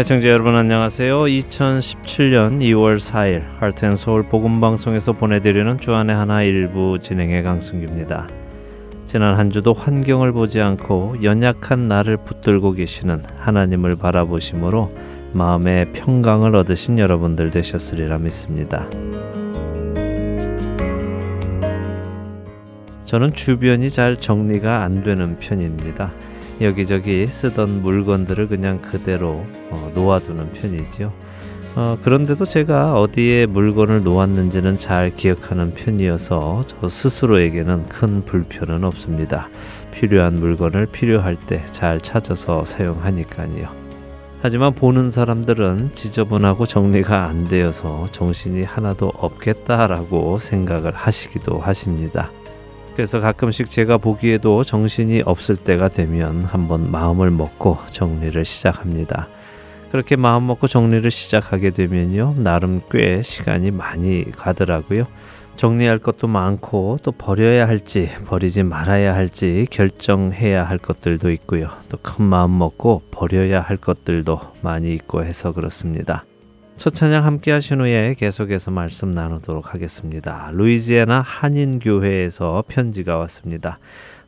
해청자 여러분 안녕하세요. 2017년 2월 4일 할텐서울 복음방송에서 보내드리는 주안의 하나 일부 진행의 강승규입니다. 지난 한 주도 환경을 보지 않고 연약한 나를 붙들고 계시는 하나님을 바라보심으로 마음의 평강을 얻으신 여러분들 되셨으리라 믿습니다. 저는 주변이 잘 정리가 안 되는 편입니다. 여기저기 쓰던 물건들을 그냥 그대로 어, 놓아두는 편이지요. 어, 그런데도 제가 어디에 물건을 놓았는지는 잘 기억하는 편이어서 저 스스로에게는 큰 불편은 없습니다. 필요한 물건을 필요할 때 잘 찾아서 사용하니까요. 하지만 보는 사람들은 지저분하고 정리가 안 되어서 정신이 하나도 없겠다라고 생각을 하시기도 하십니다. 그래서 가끔씩 제가 보기에도 정신이 없을 때가 되면 한번 마음을 먹고 정리를 시작합니다. 그렇게 마음 먹고 정리를 시작하게 되면요. 나름 꽤 시간이 많이 가더라고요. 정리할 것도 많고 또 버려야 할지 버리지 말아야 할지 결정해야 할 것들도 있고요. 또 큰 마음 먹고 버려야 할 것들도 많이 있고 해서 그렇습니다. 첫 찬양 함께 하신 후에 계속해서 말씀 나누도록 하겠습니다. 루이지애나 한인교회에서 편지가 왔습니다.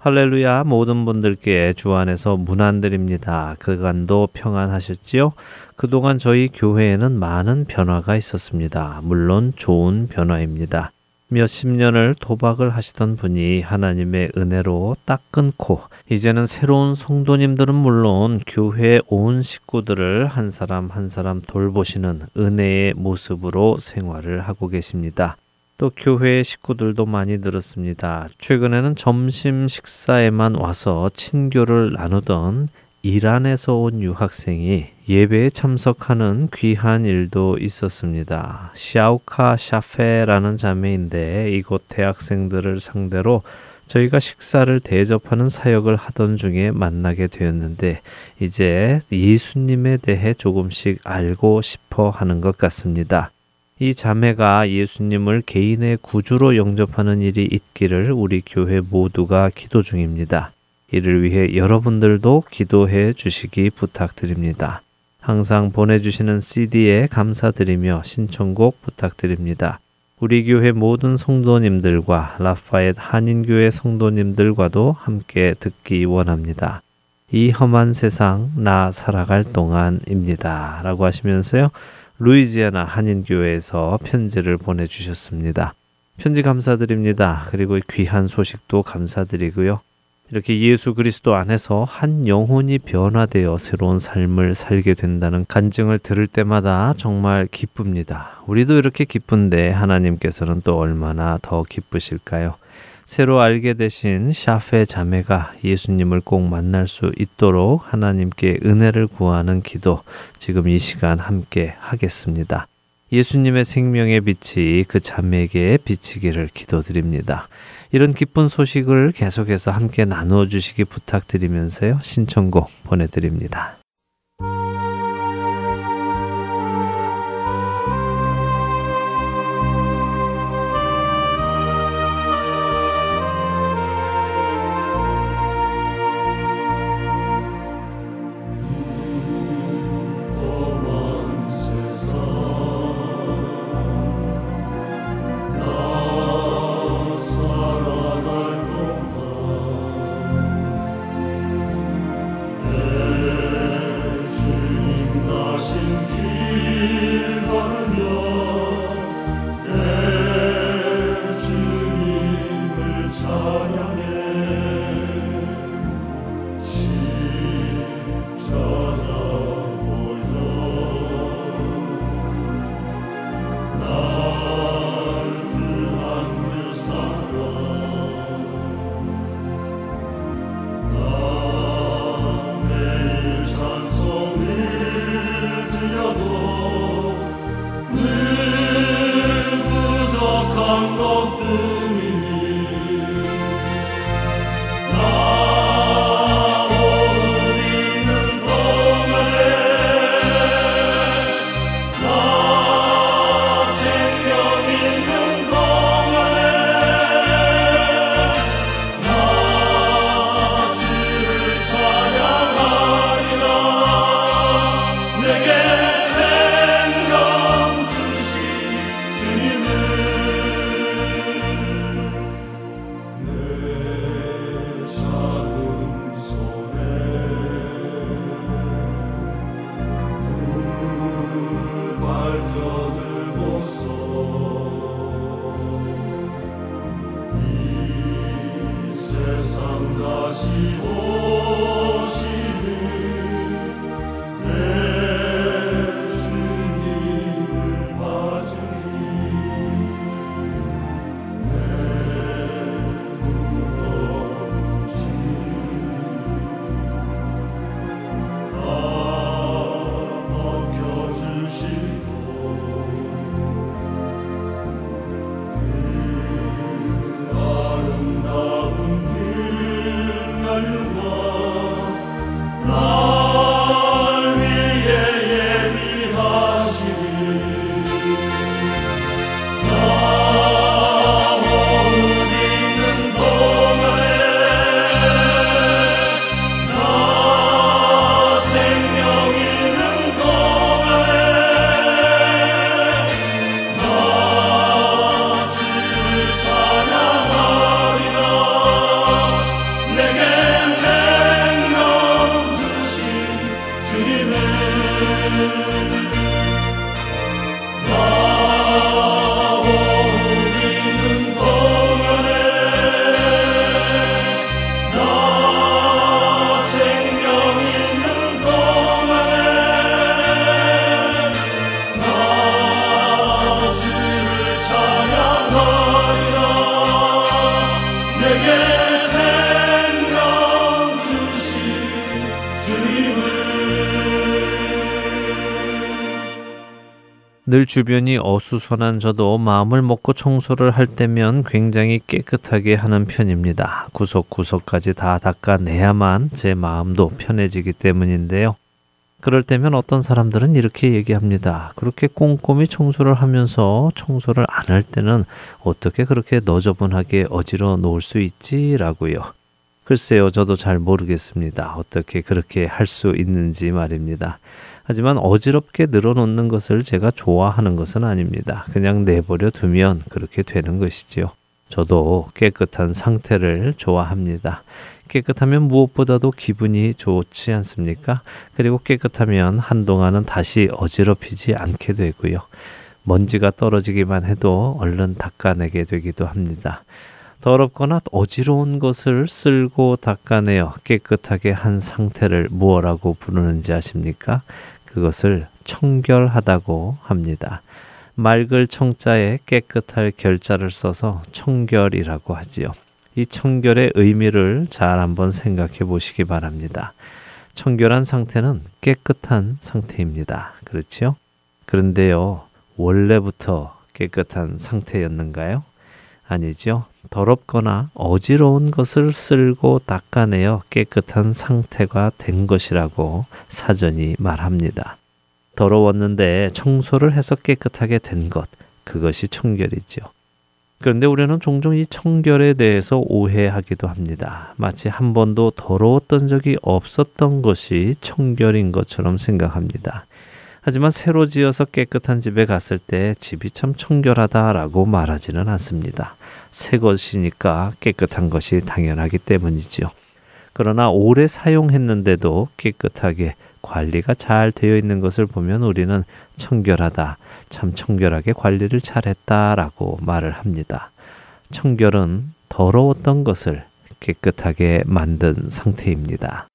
할렐루야 모든 분들께 주 안에서 문안드립니다. 그간도 평안하셨지요? 그동안 저희 교회에는 많은 변화가 있었습니다. 물론 좋은 변화입니다. 몇십 년을 도박을 하시던 분이 하나님의 은혜로 딱 끊고 이제는 새로운 성도님들은 물론 교회 온 식구들을 한 사람 한 사람 돌보시는 은혜의 모습으로 생활을 하고 계십니다. 또 교회 식구들도 많이 늘었습니다. 최근에는 점심 식사에만 와서 친교를 나누던 이란에서 온 유학생이 예배에 참석하는 귀한 일도 있었습니다. 샤우카 샤페라는 자매인데 이곳 대학생들을 상대로 저희가 식사를 대접하는 사역을 하던 중에 만나게 되었는데 이제 예수님에 대해 조금씩 알고 싶어 하는 것 같습니다. 이 자매가 예수님을 개인의 구주로 영접하는 일이 있기를 우리 교회 모두가 기도 중입니다. 이를 위해 여러분들도 기도해 주시기 부탁드립니다. 항상 보내주시는 CD에 감사드리며 신청곡 부탁드립니다. 우리 교회 모든 성도님들과 라파엣 한인교회 성도님들과도 함께 듣기 원합니다. 이 험한 세상 나 살아갈 동안입니다. 라고 하시면서요. 루이지아나 한인교회에서 편지를 보내주셨습니다. 편지 감사드립니다. 그리고 귀한 소식도 감사드리고요. 이렇게 예수 그리스도 안에서 한 영혼이 변화되어 새로운 삶을 살게 된다는 간증을 들을 때마다 정말 기쁩니다. 우리도 이렇게 기쁜데 하나님께서는 또 얼마나 더 기쁘실까요? 새로 알게 되신 샤페 자매가 예수님을 꼭 만날 수 있도록 하나님께 은혜를 구하는 기도 지금 이 시간 함께 하겠습니다. 예수님의 생명의 빛이 그 자매에게 비치기를 기도드립니다. 이런 기쁜 소식을 계속해서 함께 나누어 주시기 부탁드리면서요. 신청곡 보내드립니다. 늘 주변이 어수선한 저도 마음을 먹고 청소를 할 때면 굉장히 깨끗하게 하는 편입니다. 구석구석까지 다 닦아내야만 제 마음도 편해지기 때문인데요. 그럴 때면 어떤 사람들은 이렇게 얘기합니다. 그렇게 꼼꼼히 청소를 하면서 청소를 안 할 때는 어떻게 그렇게 너저분하게 어지러 놓을 수 있지라고요. 글쎄요, 저도 잘 모르겠습니다. 어떻게 그렇게 할 수 있는지 말입니다. 하지만 어지럽게 늘어놓는 것을 제가 좋아하는 것은 아닙니다. 그냥 내버려 두면 그렇게 되는 것이지요. 저도 깨끗한 상태를 좋아합니다. 깨끗하면 무엇보다도 기분이 좋지 않습니까? 그리고 깨끗하면 한동안은 다시 어지럽히지 않게 되고요. 먼지가 떨어지기만 해도 얼른 닦아내게 되기도 합니다. 더럽거나 어지러운 것을 쓸고 닦아내어 깨끗하게 한 상태를 무엇라고 부르는지 아십니까? 그것을 청결하다고 합니다. 맑을 청자에 깨끗할 결자를 써서 청결이라고 하지요. 이 청결의 의미를 잘 한번 생각해 보시기 바랍니다. 청결한 상태는 깨끗한 상태입니다. 그렇죠? 그런데요, 원래부터 깨끗한 상태였는가요? 아니죠. 더럽거나 어지러운 것을 쓸고 닦아내어 깨끗한 상태가 된 것이라고 사전이 말합니다. 더러웠는데 청소를 해서 깨끗하게 된 것, 그것이 청결이죠. 그런데 우리는 종종 이 청결에 대해서 오해하기도 합니다. 마치 한 번도 더러웠던 적이 없었던 것이 청결인 것처럼 생각합니다. 하지만 새로 지어서 깨끗한 집에 갔을 때 집이 참 청결하다라고 말하지는 않습니다. 새 것이니까 깨끗한 것이 당연하기 때문이지요. 그러나 오래 사용했는데도 깨끗하게 관리가 잘 되어 있는 것을 보면 우리는 청결하다, 참 청결하게 관리를 잘했다라고 말을 합니다. 청결은 더러웠던 것을 깨끗하게 만든 상태입니다.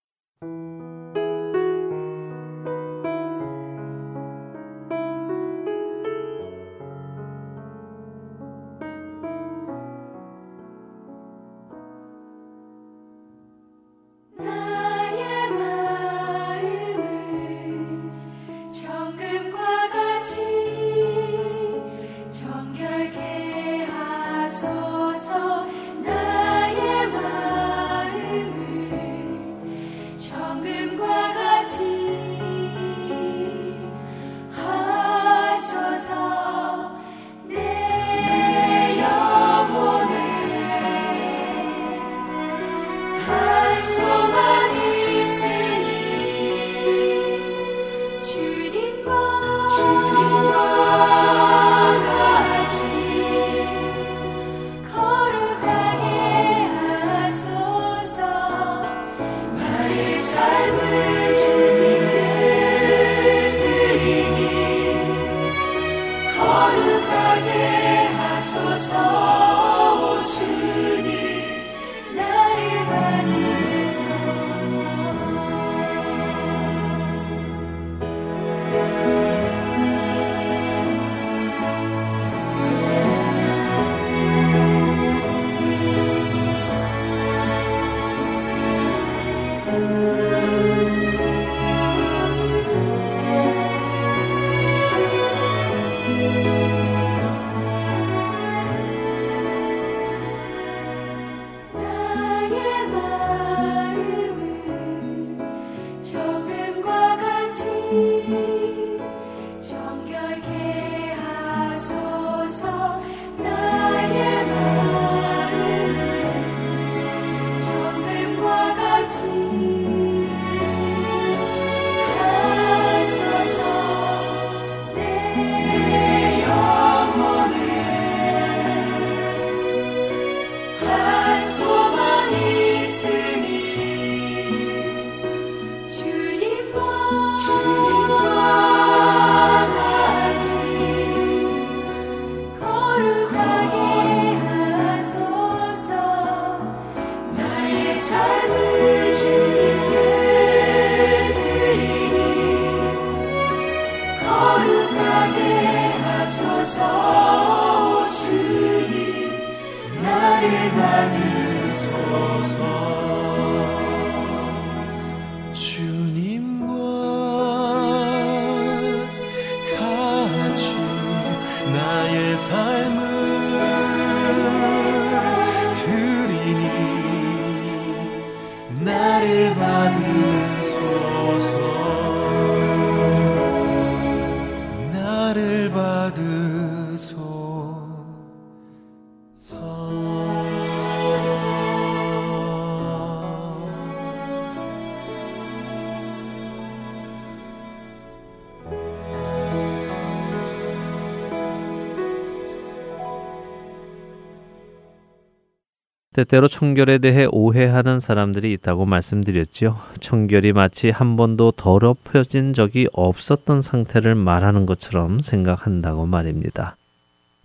때때로 청결에 대해 오해하는 사람들이 있다고 말씀드렸지요. 청결이 마치 한 번도 더럽혀진 적이 없었던 상태를 말하는 것처럼 생각한다고 말입니다.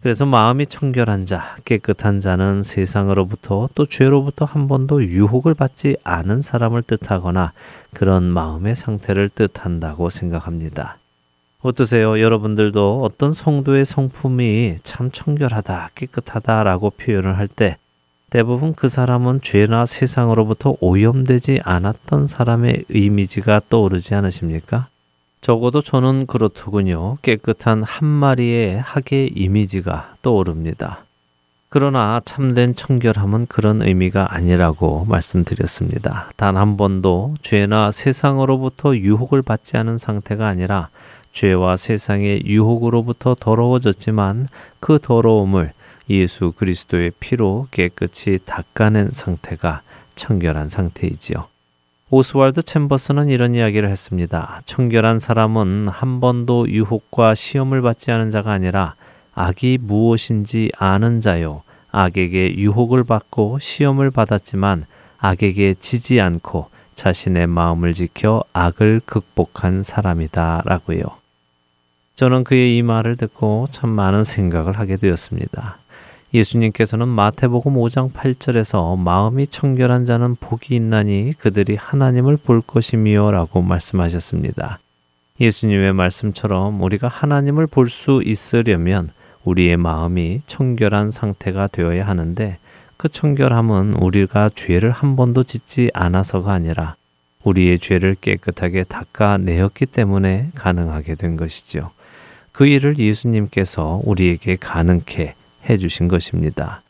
그래서 마음이 청결한 자, 깨끗한 자는 세상으로부터 또 죄로부터 한 번도 유혹을 받지 않은 사람을 뜻하거나 그런 마음의 상태를 뜻한다고 생각합니다. 어떠세요? 여러분들도 어떤 성도의 성품이 참 청결하다, 깨끗하다라고 표현을 할 때 대부분 그 사람은 죄나 세상으로부터 오염되지 않았던 사람의 이미지가 떠오르지 않으십니까? 적어도 저는 그렇더군요. 깨끗한 한 마리의 학의 이미지가 떠오릅니다. 그러나 참된 청결함은 그런 의미가 아니라고 말씀드렸습니다. 단 한 번도 죄나 세상으로부터 유혹을 받지 않은 상태가 아니라 죄와 세상의 유혹으로부터 더러워졌지만 그 더러움을 예수 그리스도의 피로 깨끗이 닦아낸 상태가 청결한 상태이지요. 오스왈드 챔버스는 이런 이야기를 했습니다. 청결한 사람은 한 번도 유혹과 시험을 받지 않은 자가 아니라 악이 무엇인지 아는 자요. 악에게 유혹을 받고 시험을 받았지만 악에게 지지 않고 자신의 마음을 지켜 악을 극복한 사람이다 라고요. 저는 그의 이 말을 듣고 참 많은 생각을 하게 되었습니다. 예수님께서는 마태복음 5장 8절에서 마음이 청결한 자는 복이 있나니 그들이 하나님을 볼 것이미요라고 말씀하셨습니다. 예수님의 말씀처럼 우리가 하나님을 볼 수 있으려면 우리의 마음이 청결한 상태가 되어야 하는데 그 청결함은 우리가 죄를 한 번도 짓지 않아서가 아니라 우리의 죄를 깨끗하게 닦아내었기 때문에 가능하게 된 것이죠. 그 일을 예수님께서 우리에게 가능케 해 주신 것입니다.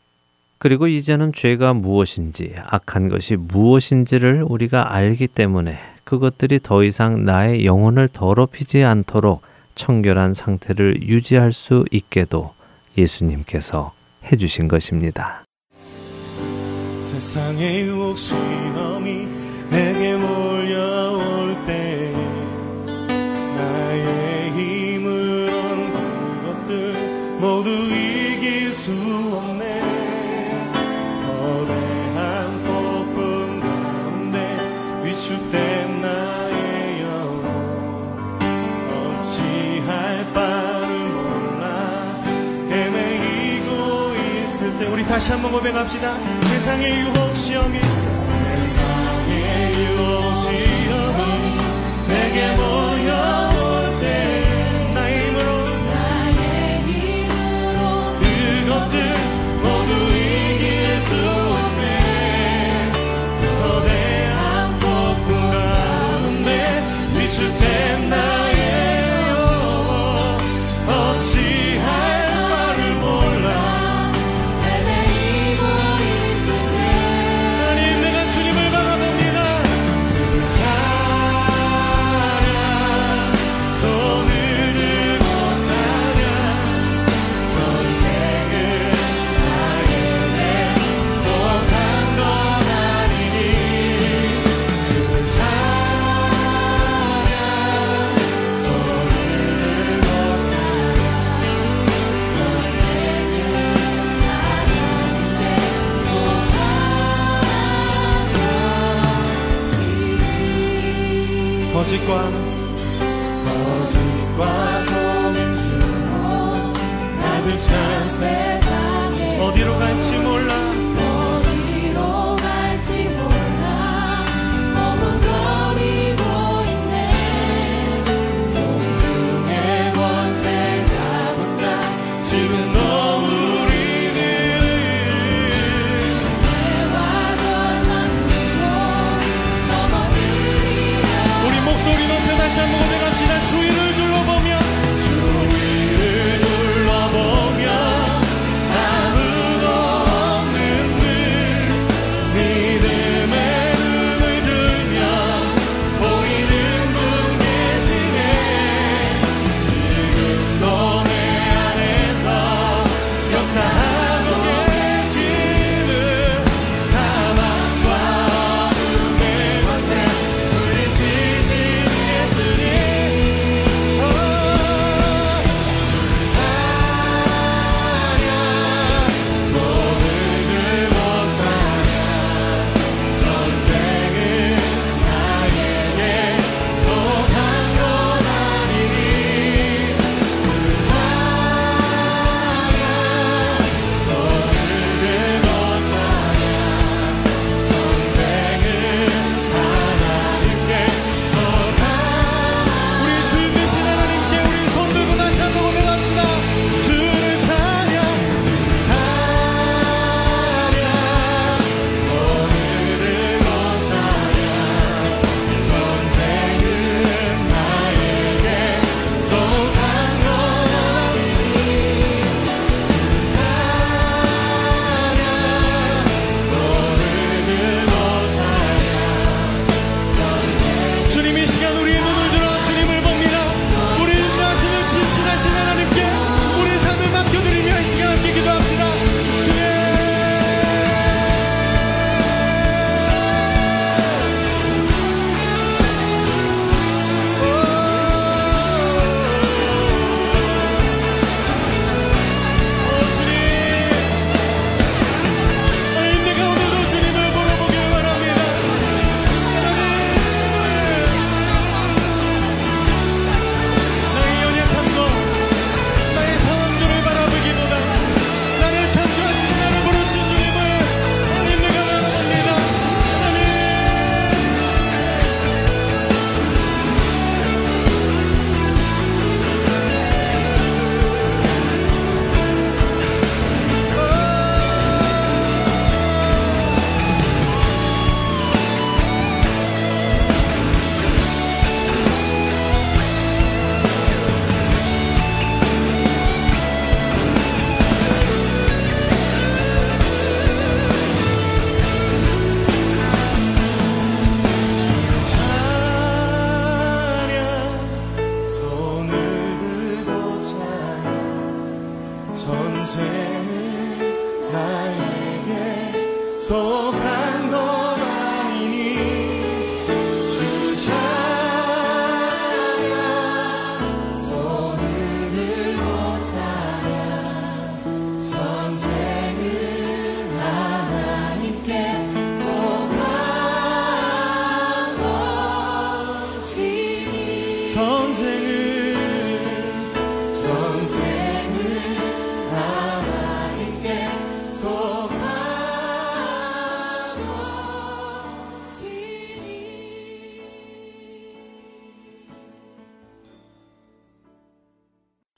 그리고 이제는 죄가 무엇인지, 악한 것이 무엇인지를 우리가 알기 때문에 그것들이 더 이상 나의 영혼을 더럽히지 않도록 청결한 상태를 유지할 수 있게도 예수님께서 해주신 것입니다. 세상의 유혹 시험이 내게 몰려올 때 나의 힘으론 그것들 모두 한번 고백합시다. 세상의 유혹 시험이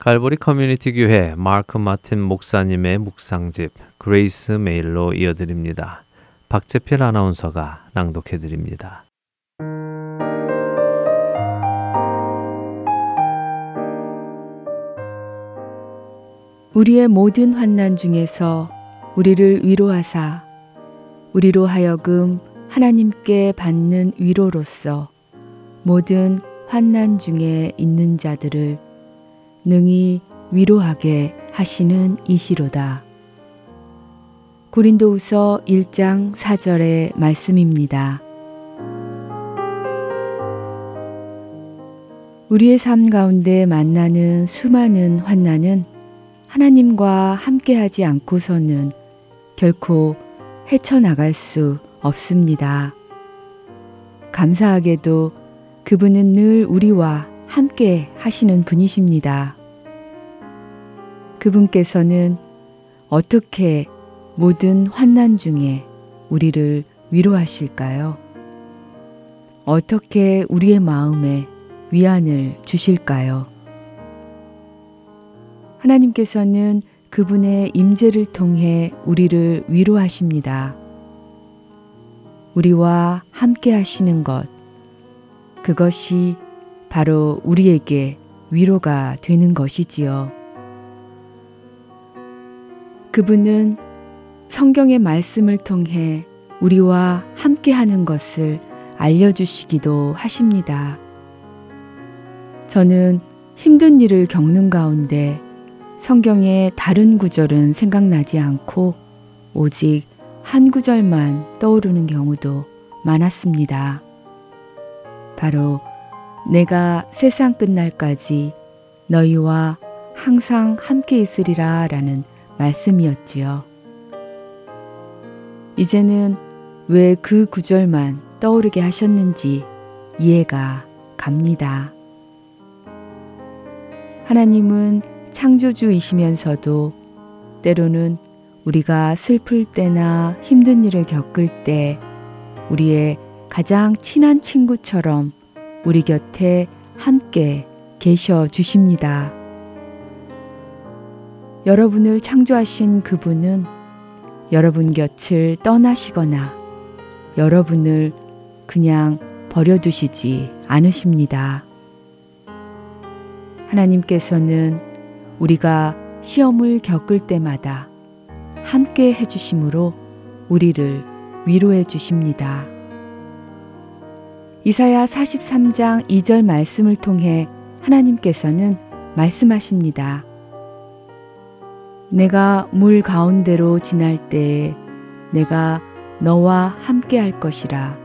갈보리 커뮤니티 교회 마크 마틴 목사님의 묵상집 그레이스 메일로 이어드립니다. 박재필 아나운서가 낭독해 드립니다. 우리의 모든 환난 중에서 우리를 위로하사 우리로 하여금 하나님께 받는 위로로서 모든 환난 중에 있는 자들을 능히 위로하게 하시는 이시로다. 고린도후서 1장 4절의 말씀입니다. 우리의 삶 가운데 만나는 수많은 환난은 하나님과 함께하지 않고서는 결코 헤쳐나갈 수 없습니다. 감사하게도 그분은 늘 우리와 함께 하시는 분이십니다. 그분께서는 어떻게 모든 환난 중에 우리를 위로하실까요? 어떻게 우리의 마음에 위안을 주실까요? 하나님께서는 그분의 임재를 통해 우리를 위로하십니다. 우리와 함께 하시는 것, 그것이 바로 우리에게 위로가 되는 것이지요. 그분은 성경의 말씀을 통해 우리와 함께 하는 것을 알려주시기도 하십니다. 저는 힘든 일을 겪는 가운데 성경의 다른 구절은 생각나지 않고 오직 한 구절만 떠오르는 경우도 많았습니다. 바로 내가 세상 끝날까지 너희와 항상 함께 있으리라 라는 말씀이었지요. 이제는 왜 그 구절만 떠오르게 하셨는지 이해가 갑니다. 하나님은 창조주이시면서도 때로는 우리가 슬플 때나 힘든 일을 겪을 때 우리의 가장 친한 친구처럼 우리 곁에 함께 계셔 주십니다. 여러분을 창조하신 그분은 여러분 곁을 떠나시거나 여러분을 그냥 버려두시지 않으십니다. 하나님께서는 우리가 시험을 겪을 때마다 함께 해주심으로 우리를 위로해 주십니다. 이사야 43장 2절 말씀을 통해 하나님께서는 말씀하십니다. 내가 물 가운데로 지날 때에 내가 너와 함께 할 것이라.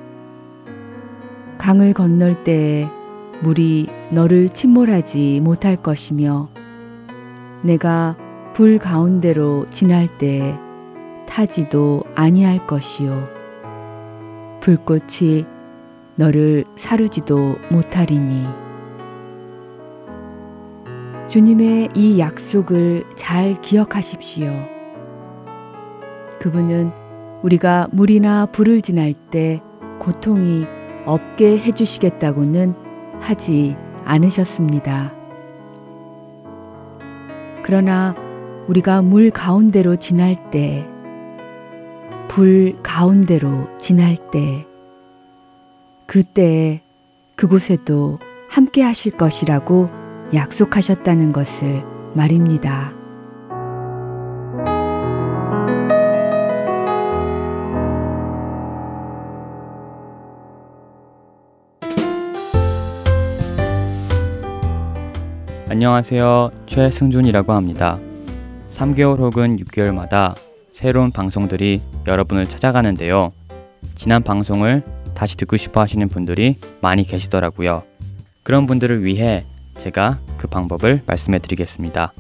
강을 건널 때에 물이 너를 침몰하지 못할 것이며 내가 불 가운데로 지날 때에 타지도 아니할 것이요. 불꽃이 너를 사르지도 못하리니 주님의 이 약속을 잘 기억하십시오. 그분은 우리가 물이나 불을 지날 때 고통이 없게 해주시겠다고는 하지 않으셨습니다. 그러나 우리가 물 가운데로 지날 때, 불 가운데로 지날 때, 그때에 그곳에도 함께 하실 것이라고 약속하셨다는 것을 말입니다. 안녕하세요. 최승준이라고 합니다. 3개월 혹은 6개월마다 새로운 방송들이 여러분을 찾아가는데요. 지난 방송을 다시 듣고 싶어 하시는 분들이 많이 계시더라고요. 그런 분들을 위해 제가 그 방법을 말씀해 드리겠습니다.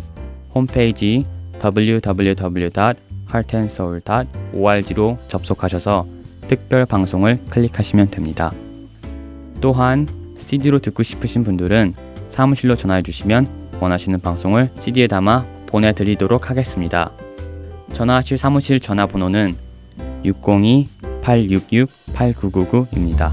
홈페이지 www.heartandsoul.org로 접속하셔서 특별 방송을 클릭하시면 됩니다. 또한 CD로 듣고 싶으신 분들은 사무실로 전화해 주시면 원하시는 방송을 CD에 담아 보내드리도록 하겠습니다. 전화하실 사무실 전화번호는 602-866-8999입니다.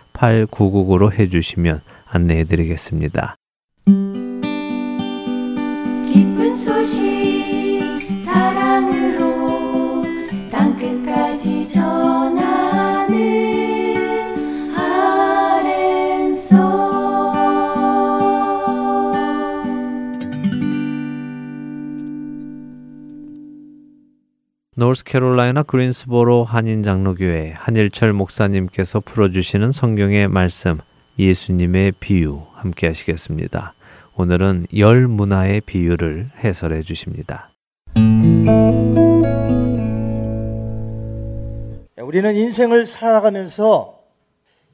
602-866-8999로 해주시면 안내해 드리겠습니다. 노스캐롤라이나 그린스보로 한인 장로교회 한일철 목사님께서 풀어주시는 성경의 말씀 예수님의 비유 함께 하시겠습니다. 오늘은 열 문화의 비유를 해설해 주십니다. 우리는 인생을 살아가면서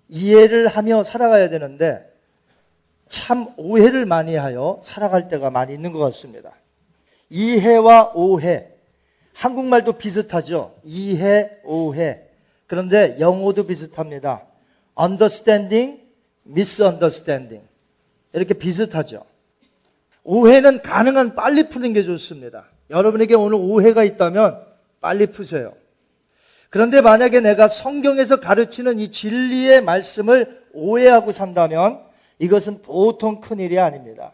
이해를 하며 살아가야 되는데 참 오해를 많이 하여 살아갈 때가 많이 있는 것 같습니다. 이해와 오해, 한국말도 비슷하죠. 이해, 오해. 그런데 영어도 비슷합니다. understanding, misunderstanding. 이렇게 비슷하죠. 오해는 가능한 빨리 푸는 게 좋습니다. 여러분에게 오늘 오해가 있다면 빨리 푸세요. 그런데 만약에 내가 성경에서 가르치는 이 진리의 말씀을 오해하고 산다면 이것은 보통 큰 일이 아닙니다.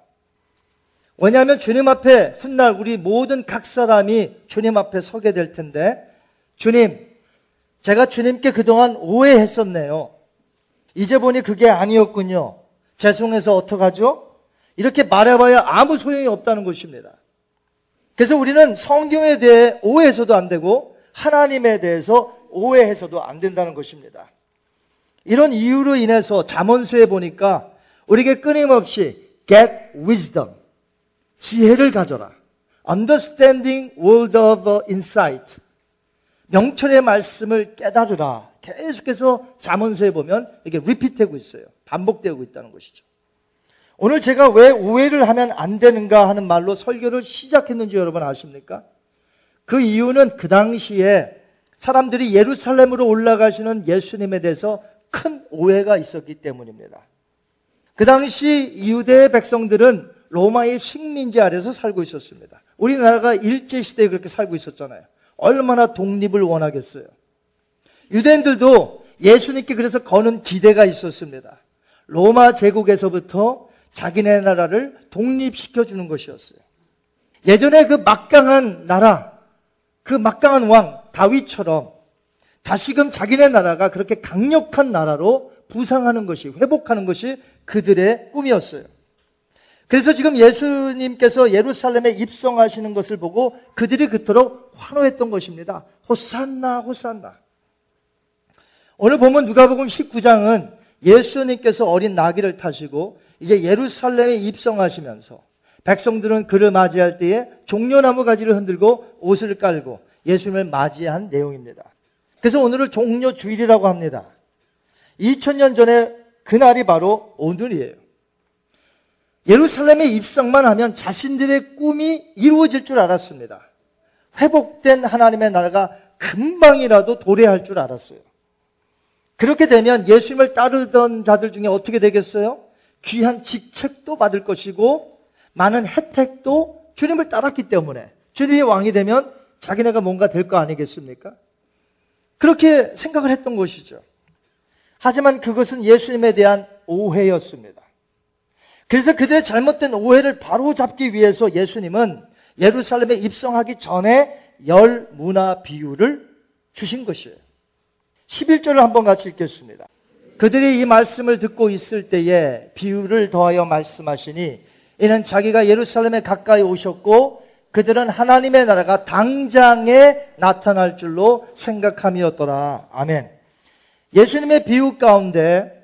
왜냐하면 주님 앞에 훗날 우리 모든 각 사람이 주님 앞에 서게 될 텐데, 주님, 제가 주님께 그동안 오해했었네요. 이제 보니 그게 아니었군요. 죄송해서 어떡하죠? 이렇게 말해봐야 아무 소용이 없다는 것입니다. 그래서 우리는 성경에 대해 오해해서도 안 되고, 하나님에 대해서 오해해서도 안 된다는 것입니다. 이런 이유로 인해서 잠언서에 보니까 우리에게 끊임없이 get wisdom, 지혜를 가져라. Understanding word of insight. 명철의 말씀을 깨달으라. 계속해서 잠언서에 보면 이게 리피트되고 있어요. 반복되고 있다는 것이죠. 오늘 제가 왜 오해를 하면 안 되는가 하는 말로 설교를 시작했는지 여러분 아십니까? 그 이유는 그 당시에 사람들이 예루살렘으로 올라가시는 예수님에 대해서 큰 오해가 있었기 때문입니다. 그 당시 유대 백성들은 로마의 식민지 아래서 살고 있었습니다. 우리나라가 일제시대에 그렇게 살고 있었잖아요. 얼마나 독립을 원하겠어요. 유대인들도 예수님께 그래서 거는 기대가 있었습니다. 로마 제국에서부터 자기네 나라를 독립시켜 주는 것이었어요. 예전에 그 막강한 나라, 그 막강한 왕 다윗처럼 다시금 자기네 나라가 그렇게 강력한 나라로 부상하는 것이 회복하는 것이 그들의 꿈이었어요. 그래서 지금 예수님께서 예루살렘에 입성하시는 것을 보고 그들이 그토록 환호했던 것입니다. 호산나, 호산나. 오늘 보면 누가복음 19장은 예수님께서 어린 나귀를 타시고 이제 예루살렘에 입성하시면서 백성들은 그를 맞이할 때에 종려나무 가지를 흔들고 옷을 깔고 예수님을 맞이한 내용입니다. 그래서 오늘을 종려 주일이라고 합니다. 2000년 전에 그날이 바로 오늘이에요. 예루살렘에 입성만 하면 자신들의 꿈이 이루어질 줄 알았습니다. 회복된 하나님의 나라가 금방이라도 도래할 줄 알았어요. 그렇게 되면 예수님을 따르던 자들 중에 어떻게 되겠어요? 귀한 직책도 받을 것이고 많은 혜택도 주님을 따랐기 때문에 주님이 왕이 되면 자기네가 뭔가 될 거 아니겠습니까? 그렇게 생각을 했던 것이죠. 하지만 그것은 예수님에 대한 오해였습니다. 그래서 그들의 잘못된 오해를 바로 잡기 위해서 예수님은 예루살렘에 입성하기 전에 열 문화 비유를 주신 것이에요. 11절을 한번 같이 읽겠습니다. 그들이 이 말씀을 듣고 있을 때에 비유를 더하여 말씀하시니 이는 자기가 예루살렘에 가까이 오셨고 그들은 하나님의 나라가 당장에 나타날 줄로 생각함이었더라. 아멘. 예수님의 비유 가운데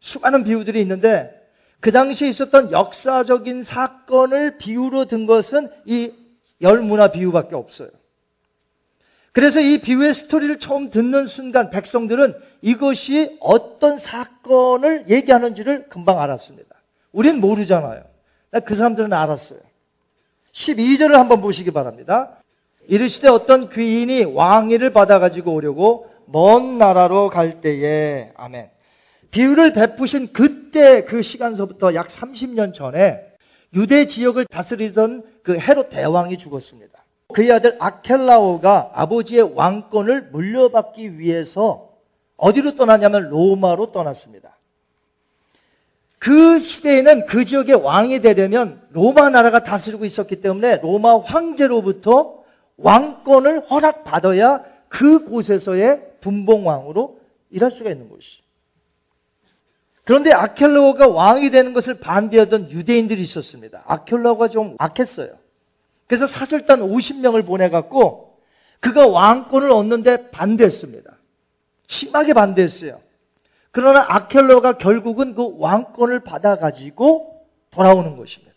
수많은 비유들이 있는데 그 당시에 있었던 역사적인 사건을 비유로 든 것은 이 열문화 비유밖에 없어요. 그래서 이 비유의 스토리를 처음 듣는 순간 백성들은 이것이 어떤 사건을 얘기하는지를 금방 알았습니다. 우린 모르잖아요. 그 사람들은 알았어요. 12절을 한번 보시기 바랍니다. 이르시되 어떤 귀인이 왕위를 받아가지고 오려고 먼 나라로 갈 때에, 아멘. 비유를 베푸신 그때 그 시간서부터 약 30년 전에 유대 지역을 다스리던 그 헤롯 대왕이 죽었습니다. 그의 아들 아켈라오가 아버지의 왕권을 물려받기 위해서 어디로 떠났냐면 로마로 떠났습니다. 그 시대에는 그 지역의 왕이 되려면 로마 나라가 다스리고 있었기 때문에 로마 황제로부터 왕권을 허락받아야 그곳에서의 분봉왕으로 일할 수가 있는 것이. 그런데 아켈라오가 왕이 되는 것을 반대하던 유대인들이 있었습니다. 아켈라오가 좀 악했어요. 그래서 사절단 50명을 보내갖고 그가 왕권을 얻는데 반대했습니다. 심하게 반대했어요. 그러나 아켈로가 결국은 그 왕권을 받아가지고 돌아오는 것입니다.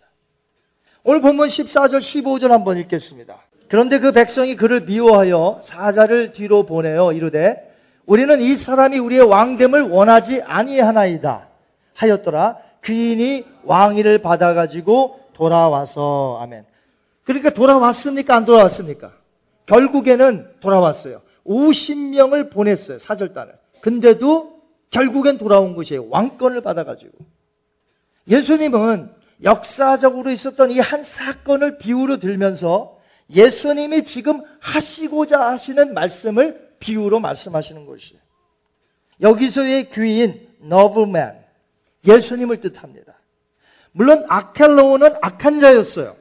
오늘 본문 14절, 15절 한번 읽겠습니다. 그런데 그 백성이 그를 미워하여 사자를 뒤로 보내어 이르되 우리는 이 사람이 우리의 왕됨을 원하지 아니하나이다 하였더라. 귀인이 왕위를 받아가지고 돌아와서 아멘. 그러니까 돌아왔습니까? 안 돌아왔습니까? 결국에는 돌아왔어요. 50명을 보냈어요. 사절단을. 근데도 결국엔 돌아온 것이에요. 왕권을 받아가지고. 예수님은 역사적으로 있었던 이 한 사건을 비유로 들면서 예수님이 지금 하시고자 하시는 말씀을 비유로 말씀하시는 것이에요. 여기서의 귀인, 너블맨, 예수님을 뜻합니다. 물론 아켈로우는 악한 자였어요.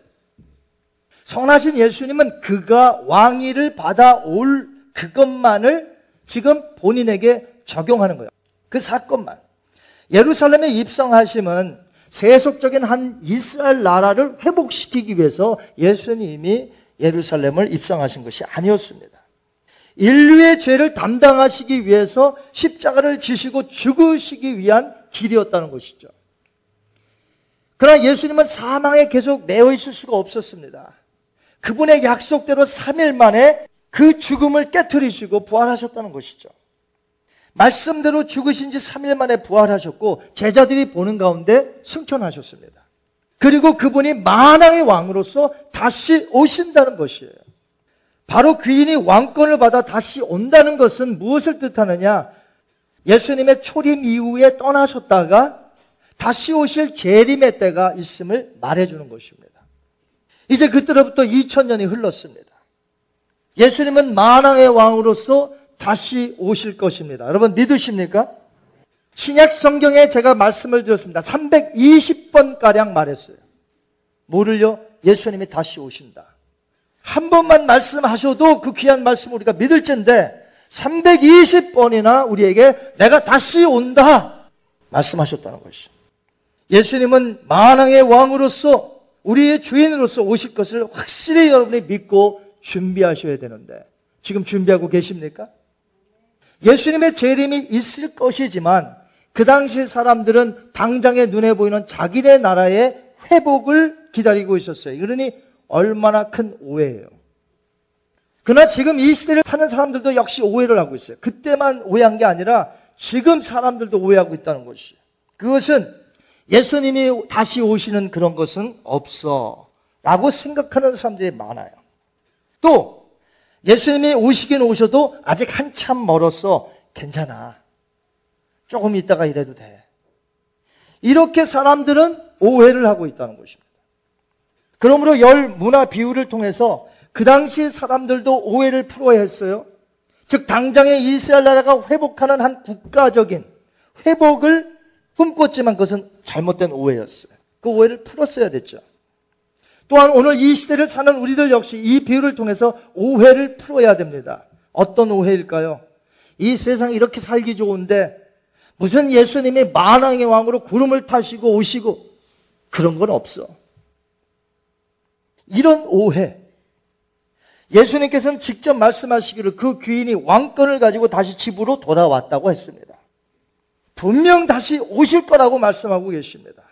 선하신 예수님은 그가 왕위를 받아올 그것만을 지금 본인에게 적용하는 거예요. 그 사건만. 예루살렘에 입성하심은 세속적인 한 이스라엘 나라를 회복시키기 위해서 예수님이 예루살렘을 입성하신 것이 아니었습니다. 인류의 죄를 담당하시기 위해서 십자가를 지시고 죽으시기 위한 길이었다는 것이죠. 그러나 예수님은 사망에 계속 매어 있을 수가 없었습니다. 그분의 약속대로 3일 만에 그 죽음을 깨뜨리시고 부활하셨다는 것이죠. 말씀대로 죽으신 지 3일 만에 부활하셨고 제자들이 보는 가운데 승천하셨습니다. 그리고 그분이 만왕의 왕으로서 다시 오신다는 것이에요. 바로 귀인이 왕권을 받아 다시 온다는 것은 무엇을 뜻하느냐? 예수님의 초림 이후에 떠나셨다가 다시 오실 재림의 때가 있음을 말해주는 것입니다. 이제 그때로부터 2000년이 흘렀습니다. 예수님은 만왕의 왕으로서 다시 오실 것입니다. 여러분 믿으십니까? 신약 성경에 제가 말씀을 드렸습니다. 320번 가량 말했어요. 뭐를요? 예수님이 다시 오신다. 한 번만 말씀하셔도 그 귀한 말씀 우리가 믿을진데 320번이나 우리에게 내가 다시 온다 말씀하셨다는 것이. 예수님은 만왕의 왕으로서 우리의 주인으로서 오실 것을 확실히 여러분이 믿고 준비하셔야 되는데 지금 준비하고 계십니까? 예수님의 재림이 있을 것이지만 그 당시 사람들은 당장에 눈에 보이는 자기네 나라의 회복을 기다리고 있었어요. 그러니 얼마나 큰 오해예요. 그러나 지금 이 시대를 사는 사람들도 역시 오해를 하고 있어요. 그때만 오해한 게 아니라 지금 사람들도 오해하고 있다는 것이. 그것은 예수님이 다시 오시는 그런 것은 없어. 라고 생각하는 사람들이 많아요. 또, 예수님이 오시긴 오셔도 아직 한참 멀었어. 괜찮아. 조금 있다가 이래도 돼. 이렇게 사람들은 오해를 하고 있다는 것입니다. 그러므로 열 문화 비유를 통해서 그 당시 사람들도 오해를 풀어야 했어요. 즉, 당장에 이스라엘 나라가 회복하는 한 국가적인 회복을 꿈꿨지만 그것은 잘못된 오해였어요. 그 오해를 풀었어야 됐죠. 또한 오늘 이 시대를 사는 우리들 역시 이 비유를 통해서 오해를 풀어야 됩니다. 어떤 오해일까요? 이 세상 이렇게 살기 좋은데 무슨 예수님이 만왕의 왕으로 구름을 타시고 오시고 그런 건 없어. 이런 오해. 예수님께서는 직접 말씀하시기를 그 귀인이 왕권을 가지고 다시 집으로 돌아왔다고 했습니다. 분명 다시 오실 거라고 말씀하고 계십니다.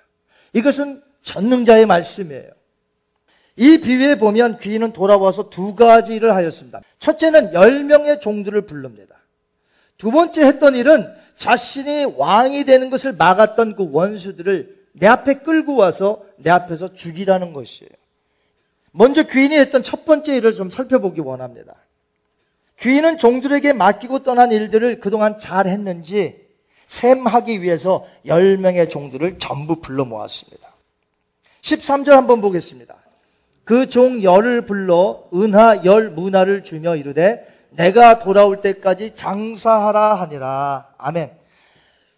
이것은 전능자의 말씀이에요. 이 비유에 보면 귀인은 돌아와서 두 가지를 하였습니다. 첫째는 열명의 종들을 부릅니다. 두 번째 했던 일은 자신이 왕이 되는 것을 막았던 그 원수들을 내 앞에 끌고 와서 내 앞에서 죽이라는 것이에요. 먼저 귀인이 했던 첫 번째 일을 좀 살펴보기 원합니다. 귀인은 종들에게 맡기고 떠난 일들을 그동안 잘 했는지 셈하기 위해서 10명의 종들을 전부 불러 모았습니다. 13절 한번 보겠습니다. 그 종 열을 불러 은하 열 문화를 주며 이르되 내가 돌아올 때까지 장사하라 하니라. 아멘.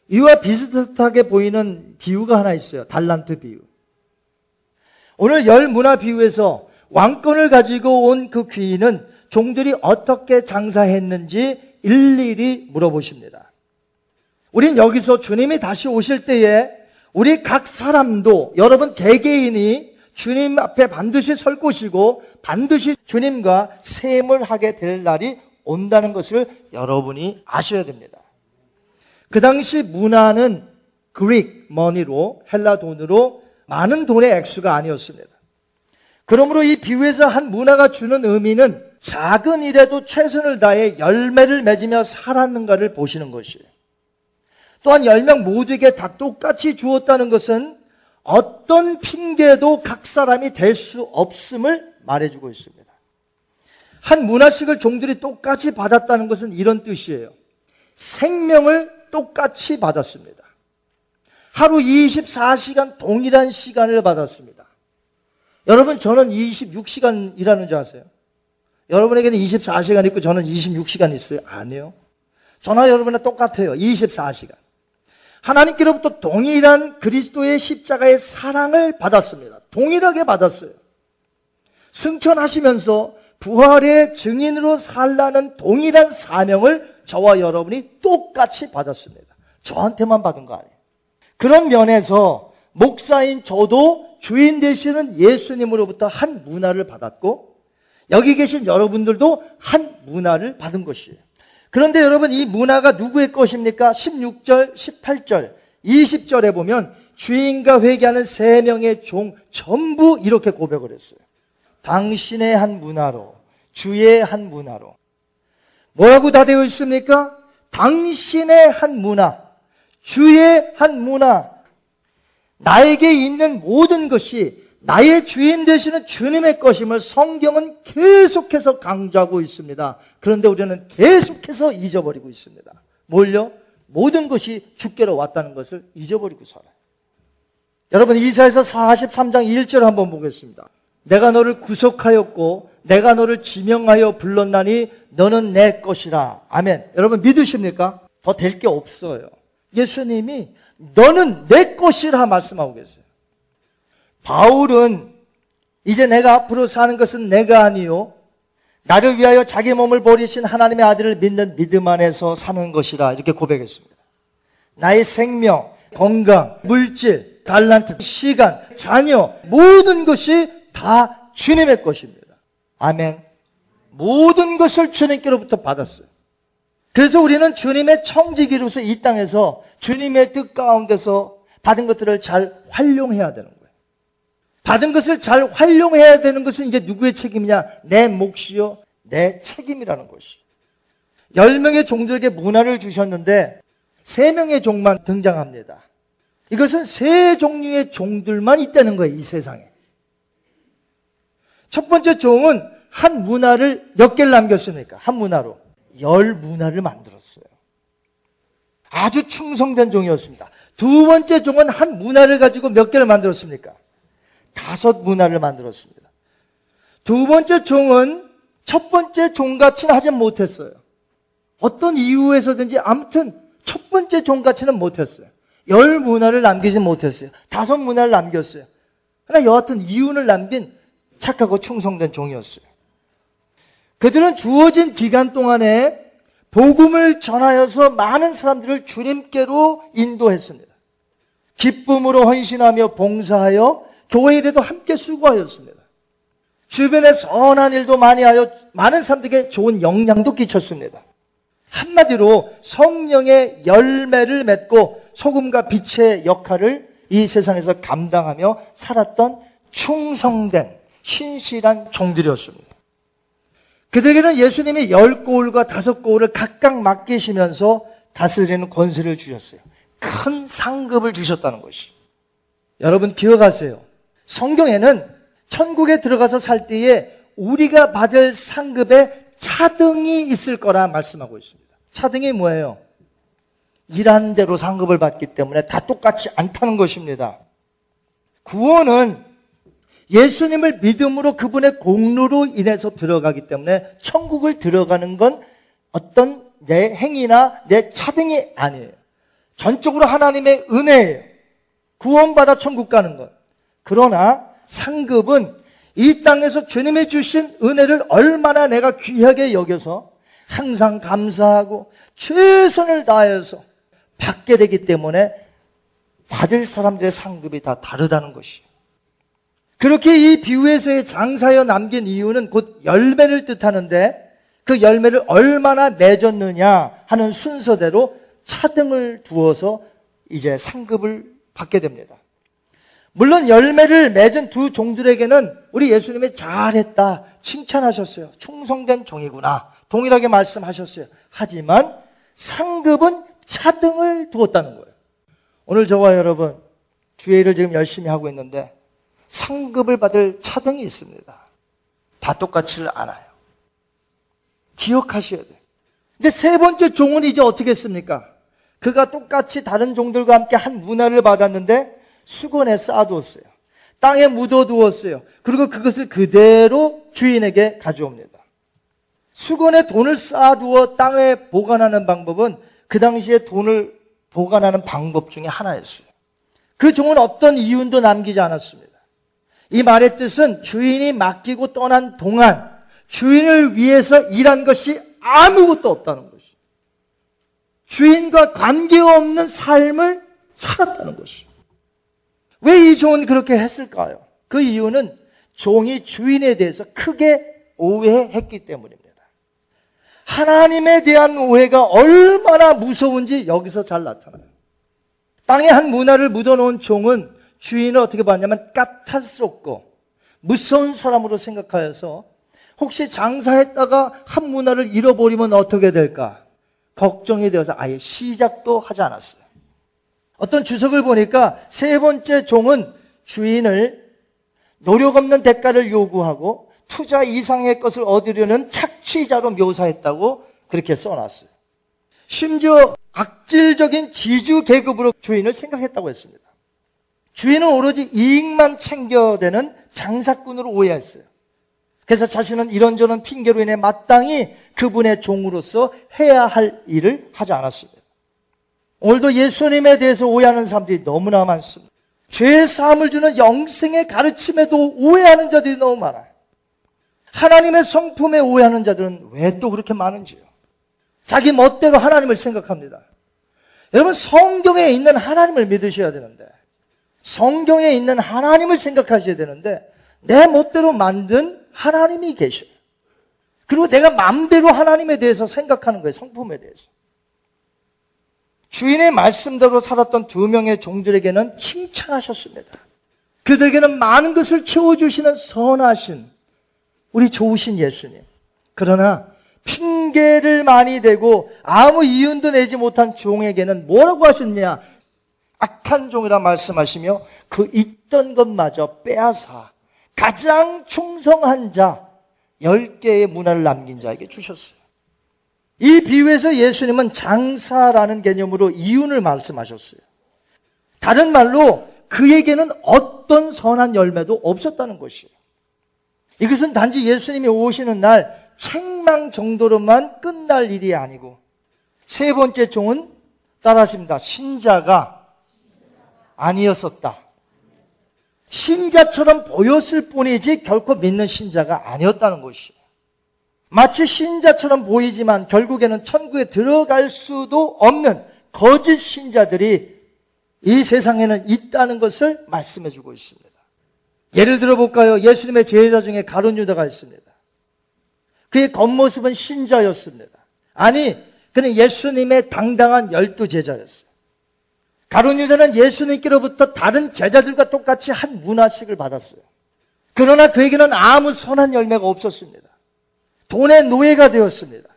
이와 비슷하게 보이는 비유가 하나 있어요. 달란트 비유. 오늘 열 문화 비유에서 왕권을 가지고 온 그 귀인은 종들이 어떻게 장사했는지 일일이 물어보십니다. 우린 여기서 주님이 다시 오실 때에 우리 각 사람도 여러분 개개인이 주님 앞에 반드시 설 것이고 반드시 주님과 셈을 하게 될 날이 온다는 것을 여러분이 아셔야 됩니다. 그 당시 문화는 그릭 머니로 헬라 돈으로 많은 돈의 액수가 아니었습니다. 그러므로 이 비유에서 한 문화가 주는 의미는 작은 일에도 최선을 다해 열매를 맺으며 살았는가를 보시는 것이에요. 또한 열 명 모두에게 다 똑같이 주었다는 것은 어떤 핑계도 각 사람이 될 수 없음을 말해주고 있습니다. 한 문화식을 종들이 똑같이 받았다는 것은 이런 뜻이에요. 생명을 똑같이 받았습니다. 하루 24시간 동일한 시간을 받았습니다. 여러분, 저는 26시간 일하는 줄 아세요? 여러분에게는 24시간 있고 저는 26시간 있어요? 아니요. 저나 여러분은 똑같아요. 24시간. 하나님께로부터 동일한 그리스도의 십자가의 사랑을 받았습니다. 동일하게 받았어요. 승천하시면서 부활의 증인으로 살라는 동일한 사명을 저와 여러분이 똑같이 받았습니다. 저한테만 받은 거 아니에요. 그런 면에서 목사인 저도 주인 되시는 예수님으로부터 한 문화를 받았고 여기 계신 여러분들도 한 문화를 받은 것이에요. 그런데 여러분 이 문화가 누구의 것입니까? 16절, 18절, 20절에 보면 주인과 회개하는 세 명의 종 전부 이렇게 고백을 했어요. 당신의 한 문화로, 주의 한 문화로. 뭐라고 다 되어 있습니까? 당신의 한 문화, 주의 한 문화, 나에게 있는 모든 것이 나의 주인 되시는 주님의 것임을 성경은 계속해서 강조하고 있습니다. 그런데 우리는 계속해서 잊어버리고 있습니다. 뭘요? 모든 것이 주께로 왔다는 것을 잊어버리고 살아요. 여러분 이사에서 43장 1절 한번 보겠습니다. 내가 너를 구속하였고 내가 너를 지명하여 불렀나니 너는 내 것이라. 아멘. 여러분 믿으십니까? 더 될 게 없어요. 예수님이 너는 내 것이라 말씀하고 계세요. 바울은 이제 내가 앞으로 사는 것은 내가 아니요 나를 위하여 자기 몸을 버리신 하나님의 아들을 믿는 믿음 안에서 사는 것이라 이렇게 고백했습니다. 나의 생명, 건강, 물질, 달란트, 시간, 자녀 모든 것이 다 주님의 것입니다. 아멘. 모든 것을 주님께로부터 받았어요. 그래서 우리는 주님의 청지기로서 이 땅에서 주님의 뜻 가운데서 받은 것들을 잘 활용해야 되는 거예요. 받은 것을 잘 활용해야 되는 것은 이제 누구의 책임이냐? 내 몫이요, 내 책임이라는 것이. 열 명의 종들에게 문화를 주셨는데 세 명의 종만 등장합니다. 이것은 세 종류의 종들만 있다는 거예요, 이 세상에. 첫 번째 종은 한 문화를 몇 개를 남겼습니까? 한 문화로. 열 문화를 만들었어요. 아주 충성된 종이었습니다. 두 번째 종은 한 문화를 가지고 몇 개를 만들었습니까? 다섯 문화를 만들었습니다. 두 번째 종은 첫 번째 종같이는 하지 못했어요. 어떤 이유에서든지 아무튼 첫 번째 종같이는 못했어요. 열 문화를 남기지 못했어요. 다섯 문화를 남겼어요. 그러나 여하튼 이윤을 남긴 착하고 충성된 종이었어요. 그들은 주어진 기간 동안에 복음을 전하여서 많은 사람들을 주님께로 인도했습니다. 기쁨으로 헌신하며 봉사하여 교회 일에도 함께 수고하였습니다. 주변에 선한 일도 많이 하여 많은 사람들에게 좋은 영향도 끼쳤습니다. 한마디로 성령의 열매를 맺고 소금과 빛의 역할을 이 세상에서 감당하며 살았던 충성된 신실한 종들이었습니다. 그들에게는 예수님이 열 고울과 다섯 고울을 각각 맡기시면서 다스리는 권세를 주셨어요. 큰 상급을 주셨다는 것이. 여러분 기억하세요. 성경에는 천국에 들어가서 살 때에 우리가 받을 상급에 차등이 있을 거라 말씀하고 있습니다. 차등이 뭐예요? 일한 대로 상급을 받기 때문에 다 똑같지 않다는 것입니다. 구원은 예수님을 믿음으로 그분의 공로로 인해서 들어가기 때문에 천국을 들어가는 건 어떤 내 행위나 내 차등이 아니에요. 전적으로 하나님의 은혜예요. 구원받아 천국 가는 것. 그러나 상급은 이 땅에서 주님이 주신 은혜를 얼마나 내가 귀하게 여겨서 항상 감사하고 최선을 다해서 받게 되기 때문에 받을 사람들의 상급이 다 다르다는 것이에요. 그렇게 이 비유에서의 장사여 남긴 이유는 곧 열매를 뜻하는데 그 열매를 얼마나 맺었느냐 하는 순서대로 차등을 두어서 이제 상급을 받게 됩니다. 물론 열매를 맺은 두 종들에게는 우리 예수님이 잘했다 칭찬하셨어요. 충성된 종이구나. 동일하게 말씀하셨어요. 하지만 상급은 차등을 두었다는 거예요. 오늘 저와 여러분 주의 일을 지금 열심히 하고 있는데 상급을 받을 차등이 있습니다. 다 똑같지를 않아요. 기억하셔야 돼요. 근데 세 번째 종은 이제 어떻게 했습니까? 그가 똑같이 다른 종들과 함께 한 문화를 받았는데 수건에 쌓아두었어요. 땅에 묻어두었어요. 그리고 그것을 그대로 주인에게 가져옵니다. 수건에 돈을 쌓아두어 땅에 보관하는 방법은 그 당시에 돈을 보관하는 방법 중에 하나였어요. 그 종은 어떤 이윤도 남기지 않았습니다. 이 말의 뜻은 주인이 맡기고 떠난 동안 주인을 위해서 일한 것이 아무것도 없다는 것이. 주인과 관계없는 삶을 살았다는 것이. 왜 이 종은 그렇게 했을까요? 그 이유는 종이 주인에 대해서 크게 오해했기 때문입니다. 하나님에 대한 오해가 얼마나 무서운지 여기서 잘 나타나요. 땅에 한 문화를 묻어놓은 종은 주인을 어떻게 봤냐면 까탈스럽고 무서운 사람으로 생각하여서 혹시 장사했다가 한 문화를 잃어버리면 어떻게 될까? 걱정이 되어서 아예 시작도 하지 않았어요. 어떤 주석을 보니까 세 번째 종은 주인을 노력 없는 대가를 요구하고 투자 이상의 것을 얻으려는 착취자로 묘사했다고 그렇게 써놨어요. 심지어 악질적인 지주 계급으로 주인을 생각했다고 했습니다. 주인은 오로지 이익만 챙겨대는 장사꾼으로 오해했어요. 그래서 자신은 이런저런 핑계로 인해 마땅히 그분의 종으로서 해야 할 일을 하지 않았습니다. 오늘도 예수님에 대해서 오해하는 사람들이 너무나 많습니다. 죄 사함을 주는 영생의 가르침에도 오해하는 자들이 너무 많아요. 하나님의 성품에 오해하는 자들은 왜 또 그렇게 많은지요? 자기 멋대로 하나님을 생각합니다. 여러분 성경에 있는 하나님을 믿으셔야 되는데 성경에 있는 하나님을 생각하셔야 되는데 내 멋대로 만든 하나님이 계셔요. 그리고 내가 마음대로 하나님에 대해서 생각하는 거예요. 성품에 대해서. 주인의 말씀대로 살았던 두 명의 종들에게는 칭찬하셨습니다. 그들에게는 많은 것을 채워주시는 선하신 우리 좋으신 예수님. 그러나 핑계를 많이 대고 아무 이윤도 내지 못한 종에게는 뭐라고 하셨냐? 악한 종이라 말씀하시며 그 있던 것마저 빼앗아 가장 충성한 자, 열 개의 문화를 남긴 자에게 주셨어요. 이 비유에서 예수님은 장사라는 개념으로 이윤을 말씀하셨어요. 다른 말로 그에게는 어떤 선한 열매도 없었다는 것이에요. 이것은 단지 예수님이 오시는 날 책망 정도로만 끝날 일이 아니고 세 번째 종은 따라하십니다. 신자가 아니었었다. 신자처럼 보였을 뿐이지 결코 믿는 신자가 아니었다는 것이에요. 마치 신자처럼 보이지만 결국에는 천국에 들어갈 수도 없는 거짓 신자들이 이 세상에는 있다는 것을 말씀해 주고 있습니다. 예를 들어 볼까요? 예수님의 제자 중에 가론 유다가 있습니다. 그의 겉모습은 신자였습니다. 아니, 그는 예수님의 당당한 열두 제자였어요. 가론 유다는 예수님께로부터 다른 제자들과 똑같이 한 문화식을 받았어요. 그러나 그에게는 아무 선한 열매가 없었습니다. 돈의 노예가 되었습니다.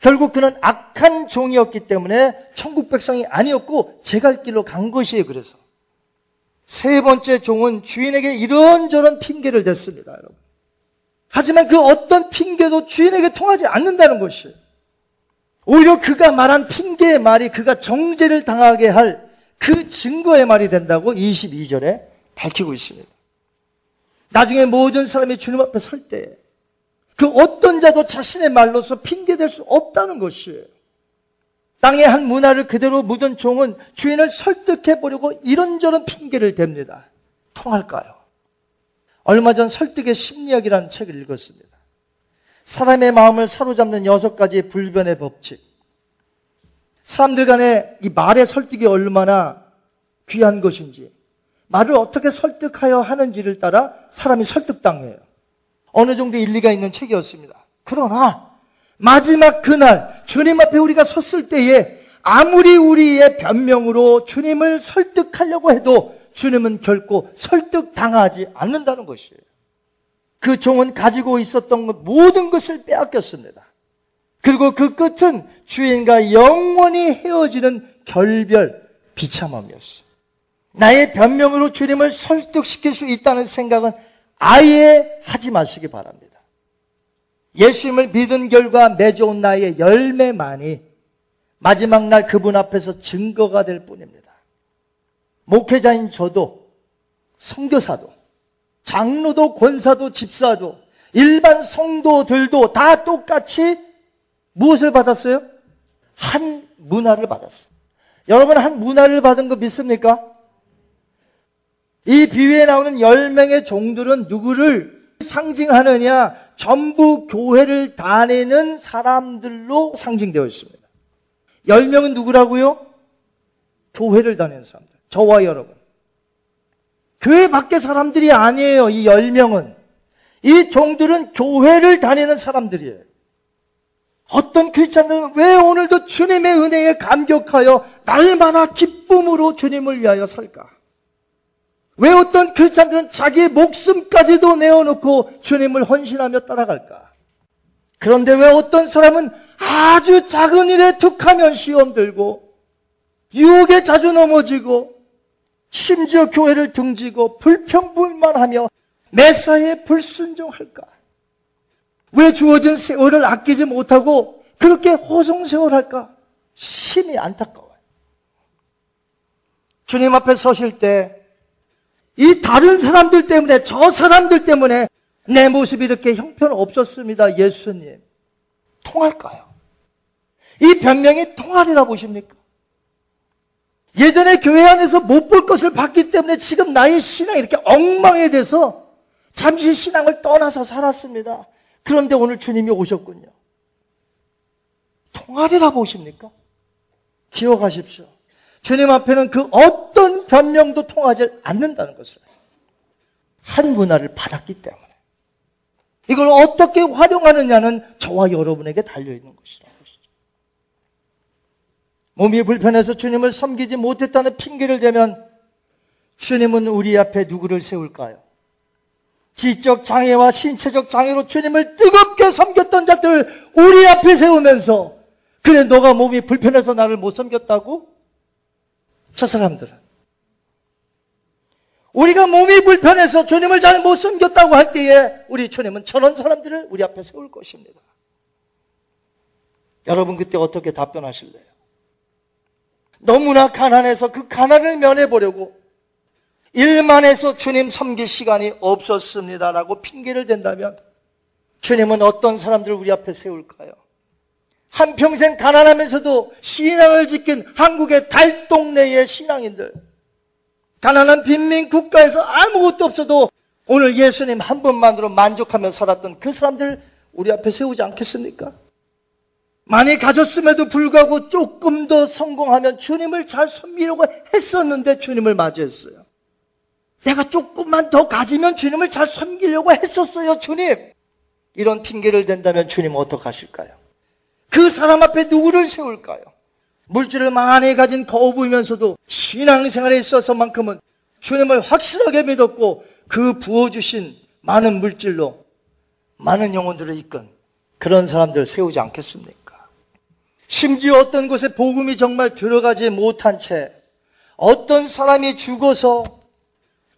결국 그는 악한 종이었기 때문에 천국 백성이 아니었고 제 갈 길로 간 것이에요. 그래서 세 번째 종은 주인에게 이런저런 핑계를 댔습니다. 여러분. 하지만 그 어떤 핑계도 주인에게 통하지 않는다는 것이에요. 오히려 그가 말한 핑계의 말이 그가 정죄를 당하게 할 그 증거의 말이 된다고 22절에 밝히고 있습니다. 나중에 모든 사람이 주님 앞에 설 때 그 어떤 자도 자신의 말로서 핑계댈 수 없다는 것이에요. 땅의 한 문화를 그대로 묻은 종은 주인을 설득해 보려고 이런저런 핑계를 댑니다. 통할까요? 얼마 전 설득의 심리학이라는 책을 읽었습니다. 사람의 마음을 사로잡는 여섯 가지의 불변의 법칙. 사람들 간에 이 말의 설득이 얼마나 귀한 것인지, 말을 어떻게 설득하여 하는지를 따라 사람이 설득당해요. 어느 정도 일리가 있는 책이었습니다. 그러나 마지막 그날 주님 앞에 우리가 섰을 때에 아무리 우리의 변명으로 주님을 설득하려고 해도 주님은 결코 설득당하지 않는다는 것이에요. 그 종은 가지고 있었던 모든 것을 빼앗겼습니다. 그리고 그 끝은 주인과 영원히 헤어지는 결별 비참함이었어요. 나의 변명으로 주님을 설득시킬 수 있다는 생각은 아예 하지 마시기 바랍니다. 예수님을 믿은 결과 맺어온 나의 열매만이 마지막 날 그분 앞에서 증거가 될 뿐입니다. 목회자인 저도, 성교사도, 장로도, 권사도, 집사도, 일반 성도들도 다 똑같이 무엇을 받았어요? 한 문화를 받았어요. 여러분 한 문화를 받은 거 믿습니까? 이 비유에 나오는 10명의 종들은 누구를 상징하느냐? 전부 교회를 다니는 사람들로 상징되어 있습니다. 10명은 누구라고요? 교회를 다니는 사람들. 저와 여러분. 교회 밖의 사람들이 아니에요. 이 10명은. 이 종들은 교회를 다니는 사람들이에요. 어떤 크리스찬들은 왜 오늘도 주님의 은혜에 감격하여 날마다 기쁨으로 주님을 위하여 살까? 왜 어떤 크리스찬들은 자기의 목숨까지도 내어놓고 주님을 헌신하며 따라갈까? 그런데 왜 어떤 사람은 아주 작은 일에 툭하면 시험 들고 유혹에 자주 넘어지고 심지어 교회를 등지고 불평불만하며 매사에 불순종할까? 왜 주어진 세월을 아끼지 못하고 그렇게 호송세월할까? 심히 안타까워요. 주님 앞에 서실 때 이 다른 사람들 때문에 저 사람들 때문에 내 모습이 이렇게 형편없었습니다. 예수님. 통할까요? 이 변명이 통하리라 보십니까? 예전에 교회 안에서 못 볼 것을 봤기 때문에 지금 나의 신앙이 이렇게 엉망이 돼서 잠시 신앙을 떠나서 살았습니다. 그런데 오늘 주님이 오셨군요. 통하리라 보십니까? 기억하십시오. 주님 앞에는 그 어떤 변명도 통하지 않는다는 것을 한 문화를 받았기 때문에 이걸 어떻게 활용하느냐는 저와 여러분에게 달려있는 것이라는 것이죠. 몸이 불편해서 주님을 섬기지 못했다는 핑계를 대면 주님은 우리 앞에 누구를 세울까요? 지적 장애와 신체적 장애로 주님을 뜨겁게 섬겼던 자들 우리 앞에 세우면서 그래 너가 몸이 불편해서 나를 못 섬겼다고? 저 사람들은 우리가 몸이 불편해서 주님을 잘 못 섬겼다고 할 때에 우리 주님은 저런 사람들을 우리 앞에 세울 것입니다. 여러분 그때 어떻게 답변하실래요? 너무나 가난해서 그 가난을 면해 보려고 일만 해서 주님 섬길 시간이 없었습니다라고 핑계를 댄다면 주님은 어떤 사람들을 우리 앞에 세울까요? 한평생 가난하면서도 신앙을 지킨 한국의 달동네의 신앙인들. 가난한 빈민 국가에서 아무것도 없어도 오늘 예수님 한 분만으로 만족하며 살았던 그 사람들 우리 앞에 세우지 않겠습니까? 많이 가졌음에도 불구하고 조금 더 성공하면 주님을 잘 섬기려고 했었는데 주님을 맞이했어요. 내가 조금만 더 가지면 주님을 잘 섬기려고 했었어요, 주님. 이런 핑계를 댄다면 주님 어떡하실까요? 그 사람 앞에 누구를 세울까요? 물질을 많이 가진 거부이면서도 신앙생활에 있어서만큼은 주님을 확실하게 믿었고 그 부어주신 많은 물질로 많은 영혼들을 이끈 그런 사람들 세우지 않겠습니까? 심지어 어떤 곳에 복음이 정말 들어가지 못한 채 어떤 사람이 죽어서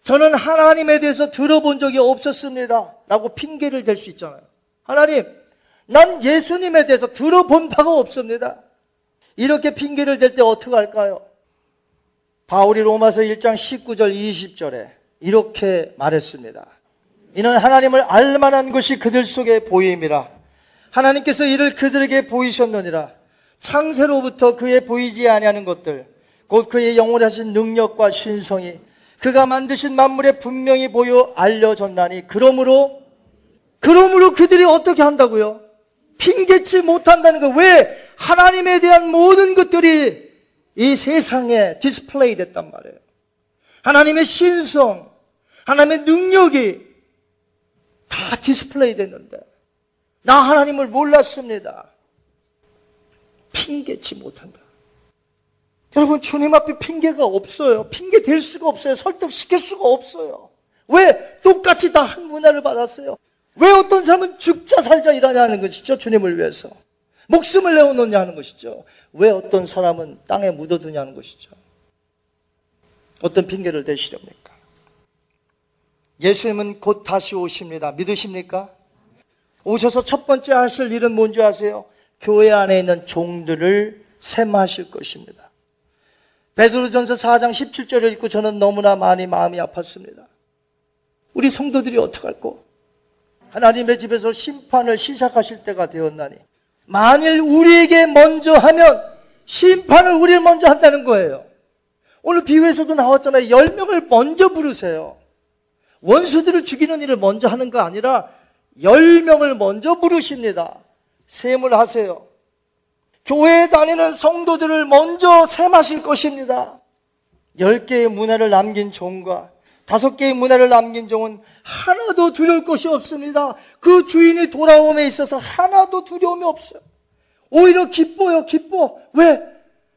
저는 하나님에 대해서 들어본 적이 없었습니다. 라고 핑계를 댈 수 있잖아요. 하나님, 난 예수님에 대해서 들어본 바가 없습니다. 이렇게 핑계를 댈 때 어떻게 할까요? 바울이 로마서 1장 19절 20절에 이렇게 말했습니다. 이는 하나님을 알만한 것이 그들 속에 보임이라. 하나님께서 이를 그들에게 보이셨느니라. 창세로부터 그의 보이지 아니하는 것들, 곧 그의 영원하신 능력과 신성이 그가 만드신 만물에 분명히 보여 알려졌나니 그러므로 그러므로 그들이 어떻게 한다고요? 핑계치 못한다는 거. 왜? 하나님에 대한 모든 것들이 이 세상에 디스플레이 됐단 말이에요. 하나님의 신성, 하나님의 능력이 다 디스플레이 됐는데, 나 하나님을 몰랐습니다. 핑계치 못한다. 여러분, 주님 앞에 핑계가 없어요. 핑계 될 수가 없어요. 설득시킬 수가 없어요. 왜? 똑같이 다 한 문화를 받았어요. 왜 어떤 사람은 죽자 살자 일하냐는 것이죠. 주님을 위해서. 목숨을 내어놓냐 하는 것이죠. 왜 어떤 사람은 땅에 묻어두냐는 것이죠. 어떤 핑계를 대시렵니까? 예수님은 곧 다시 오십니다. 믿으십니까? 오셔서 첫 번째 하실 일은 뭔지 아세요? 교회 안에 있는 종들을 셈하실 것입니다. 베드로전서 4장 17절을 읽고 저는 너무나 많이 마음이 아팠습니다. 우리 성도들이 어떡할꼬? 하나님의 집에서 심판을 시작하실 때가 되었나니 만일 우리에게 먼저 하면 심판을 우리 먼저 한다는 거예요. 오늘 비유에서도 나왔잖아요. 10명을 먼저 부르세요. 원수들을 죽이는 일을 먼저 하는 거 아니라 10명을 먼저 부르십니다. 셈을 하세요. 교회에 다니는 성도들을 먼저 셈하실 것입니다. 10개의 문화를 남긴 종과 다섯 개의 문화를 남긴 종은 하나도 두려울 것이 없습니다. 그 주인이 돌아옴에 있어서 하나도 두려움이 없어요. 오히려 기뻐요, 기뻐. 왜?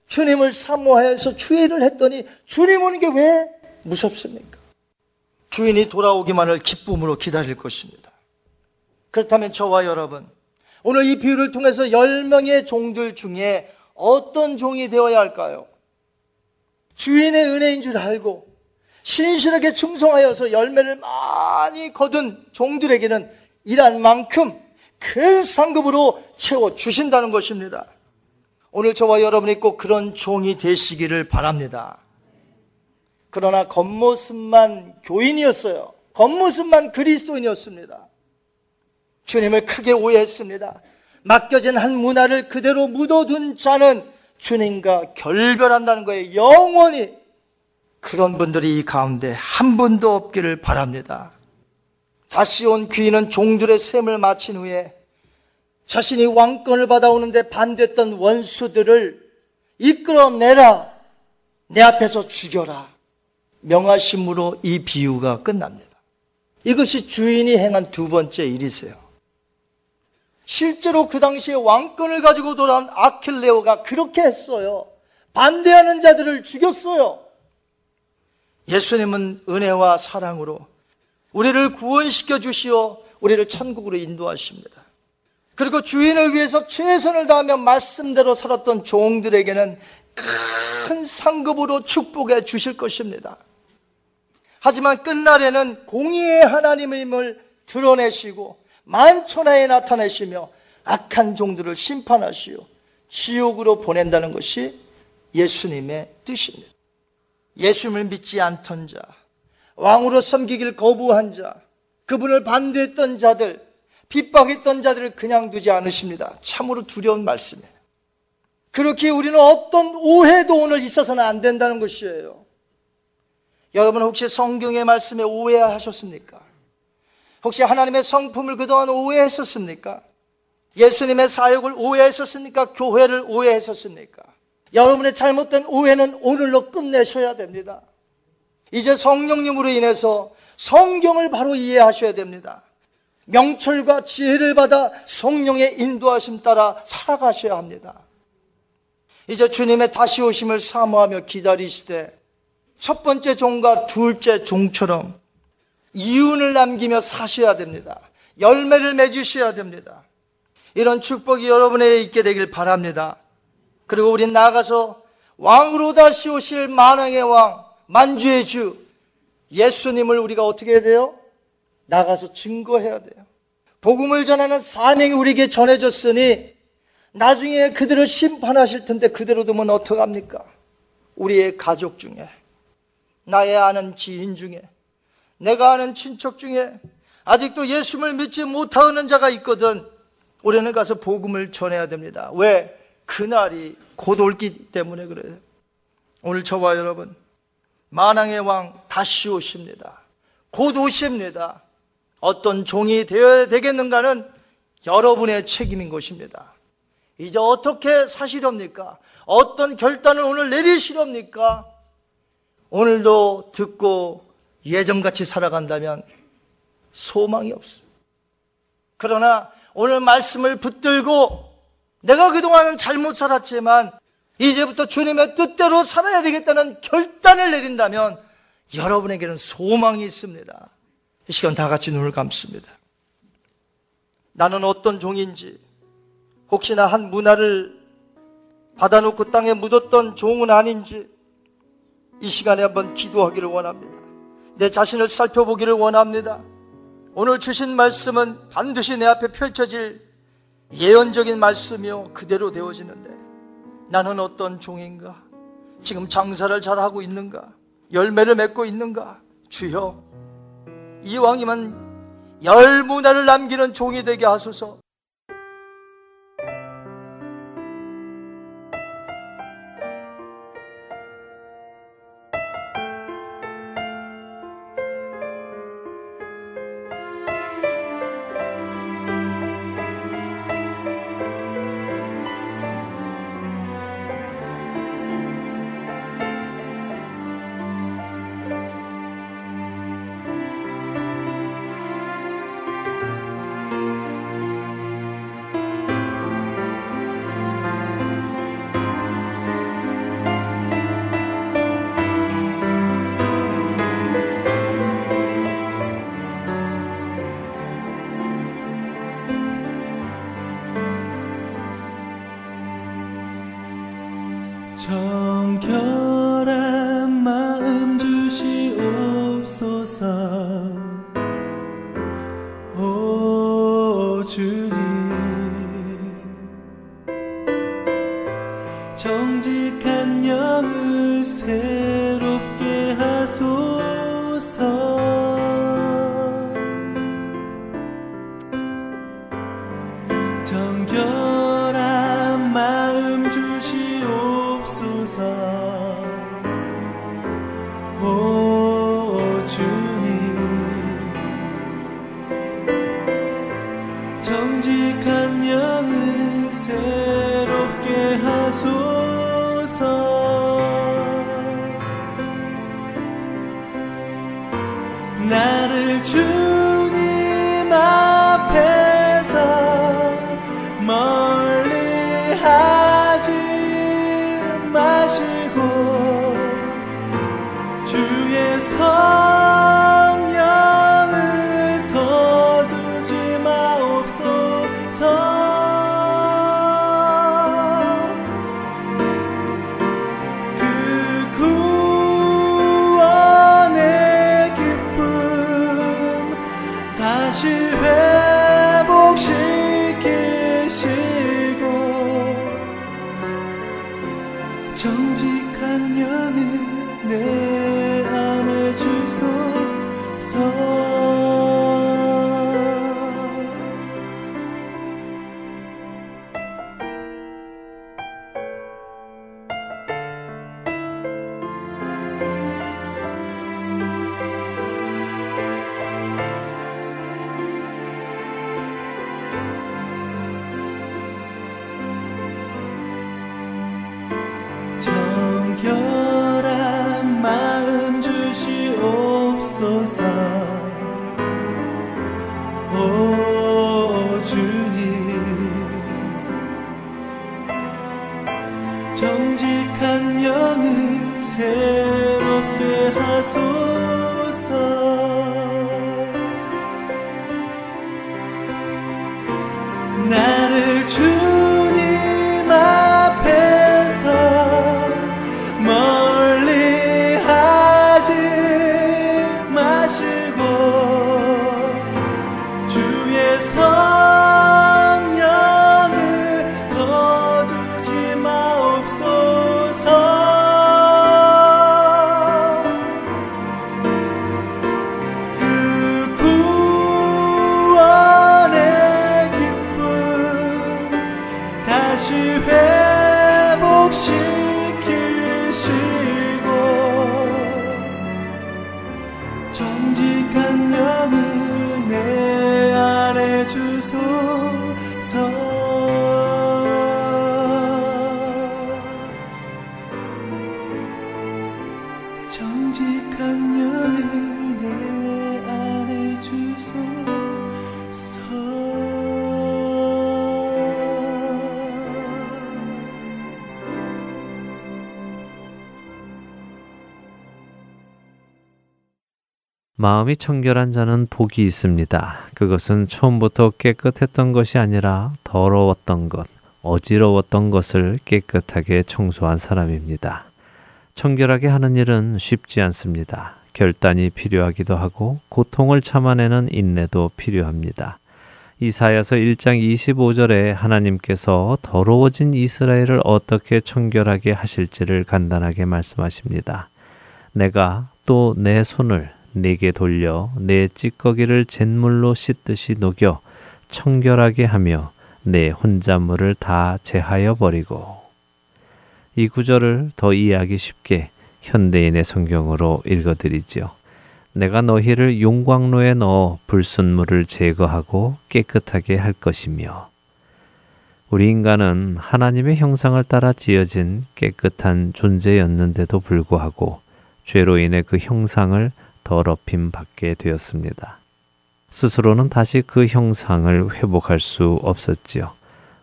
주님을 사모하여서 주의를 했더니 주님 오는 게 왜 무섭습니까? 주인이 돌아오기만을 기쁨으로 기다릴 것입니다. 그렇다면 저와 여러분, 오늘 이 비유를 통해서 10명의 종들 중에 어떤 종이 되어야 할까요? 주인의 은혜인 줄 알고 신실하게 충성하여서 열매를 많이 거둔 종들에게는 일한 만큼 큰 상급으로 채워 주신다는 것입니다. 오늘 저와 여러분이 꼭 그런 종이 되시기를 바랍니다. 그러나 겉모습만 교인이었어요. 겉모습만 그리스도인이었습니다. 주님을 크게 오해했습니다. 맡겨진 한 문화를 그대로 묻어둔 자는 주님과 결별한다는 거예요. 영원히 그런 분들이 이 가운데 한 분도 없기를 바랍니다. 다시 온 귀인은 종들의 셈을 마친 후에 자신이 왕권을 받아오는데 반대했던 원수들을 이끌어내라. 내 앞에서 죽여라. 명하심으로 이 비유가 끝납니다. 이것이 주인이 행한 두 번째 일이세요. 실제로 그 당시에 왕권을 가지고 돌아온 아킬레오가 그렇게 했어요. 반대하는 자들을 죽였어요. 예수님은 은혜와 사랑으로 우리를 구원시켜 주시어 우리를 천국으로 인도하십니다. 그리고 주인을 위해서 최선을 다하며 말씀대로 살았던 종들에게는 큰 상급으로 축복해 주실 것입니다. 하지만 끝날에는 공의의 하나님임을 드러내시고 만천하에 나타내시며 악한 종들을 심판하시어 지옥으로 보낸다는 것이 예수님의 뜻입니다. 예수님을 믿지 않던 자, 왕으로 섬기길 거부한 자, 그분을 반대했던 자들, 핍박했던 자들을 그냥 두지 않으십니다. 참으로 두려운 말씀이에요. 그렇게 우리는 어떤 오해도 오늘 있어서는 안 된다는 것이에요. 여러분 혹시 성경의 말씀에 오해하셨습니까? 혹시 하나님의 성품을 그동안 오해했었습니까? 예수님의 사역을 오해했었습니까? 교회를 오해했었습니까? 여러분의 잘못된 오해는 오늘로 끝내셔야 됩니다. 이제 성령님으로 인해서 성경을 바로 이해하셔야 됩니다. 명철과 지혜를 받아 성령의 인도하심 따라 살아가셔야 합니다. 이제 주님의 다시 오심을 사모하며 기다리시되 첫 번째 종과 둘째 종처럼 이윤을 남기며 사셔야 됩니다. 열매를 맺으셔야 됩니다. 이런 축복이 여러분에게 있게 되길 바랍니다. 그리고 우리 나가서 왕으로 다시 오실 만왕의 왕, 만주의 주, 예수님을 우리가 어떻게 해야 돼요? 나가서 증거해야 돼요. 복음을 전하는 사명이 우리에게 전해졌으니 나중에 그들을 심판하실 텐데 그대로 두면 어떡합니까? 우리의 가족 중에, 나의 아는 지인 중에, 내가 아는 친척 중에 아직도 예수를 믿지 못하는 자가 있거든 우리는 가서 복음을 전해야 됩니다. 왜? 그날이 곧 올기 때문에 그래요. 오늘 저와 여러분, 만왕의 왕 다시 오십니다. 곧 오십니다. 어떤 종이 되어야 되겠는가는 여러분의 책임인 것입니다. 이제 어떻게 사시렵니까? 어떤 결단을 오늘 내리시렵니까? 오늘도 듣고 예전같이 살아간다면 소망이 없어. 그러나 오늘 말씀을 붙들고 내가 그동안은 잘못 살았지만 이제부터 주님의 뜻대로 살아야 되겠다는 결단을 내린다면 여러분에게는 소망이 있습니다. 이 시간 다 같이 눈을 감습니다. 나는 어떤 종인지 혹시나 한 문화를 받아놓고 땅에 묻었던 종은 아닌지 이 시간에 한번 기도하기를 원합니다. 내 자신을 살펴보기를 원합니다. 오늘 주신 말씀은 반드시 내 앞에 펼쳐질 예언적인 말씀이요. 그대로 되어지는데 나는 어떤 종인가? 지금 장사를 잘하고 있는가? 열매를 맺고 있는가? 주여, 이왕이면 열 문화를 남기는 종이 되게 하소서. say 마음이 청결한 자는 복이 있습니다. 그것은 처음부터 깨끗했던 것이 아니라 더러웠던 것, 어지러웠던 것을 깨끗하게 청소한 사람입니다. 청결하게 하는 일은 쉽지 않습니다. 결단이 필요하기도 하고 고통을 참아내는 인내도 필요합니다. 이사야서 1장 25절에 하나님께서 더러워진 이스라엘을 어떻게 청결하게 하실지를 간단하게 말씀하십니다. 내가 또 내 손을 내게 돌려 내 찌꺼기를 잿물로 씻듯이 녹여 청결하게 하며 내 혼잣물을 다 제하여 버리고 이 구절을 더 이해하기 쉽게 현대인의 성경으로 읽어드리지요. 내가 너희를 용광로에 넣어 불순물을 제거하고 깨끗하게 할 것이며 우리 인간은 하나님의 형상을 따라 지어진 깨끗한 존재였는데도 불구하고 죄로 인해 그 형상을 더럽힘 받게 되었습니다. 스스로는 다시 그 형상을 회복할 수 없었지요.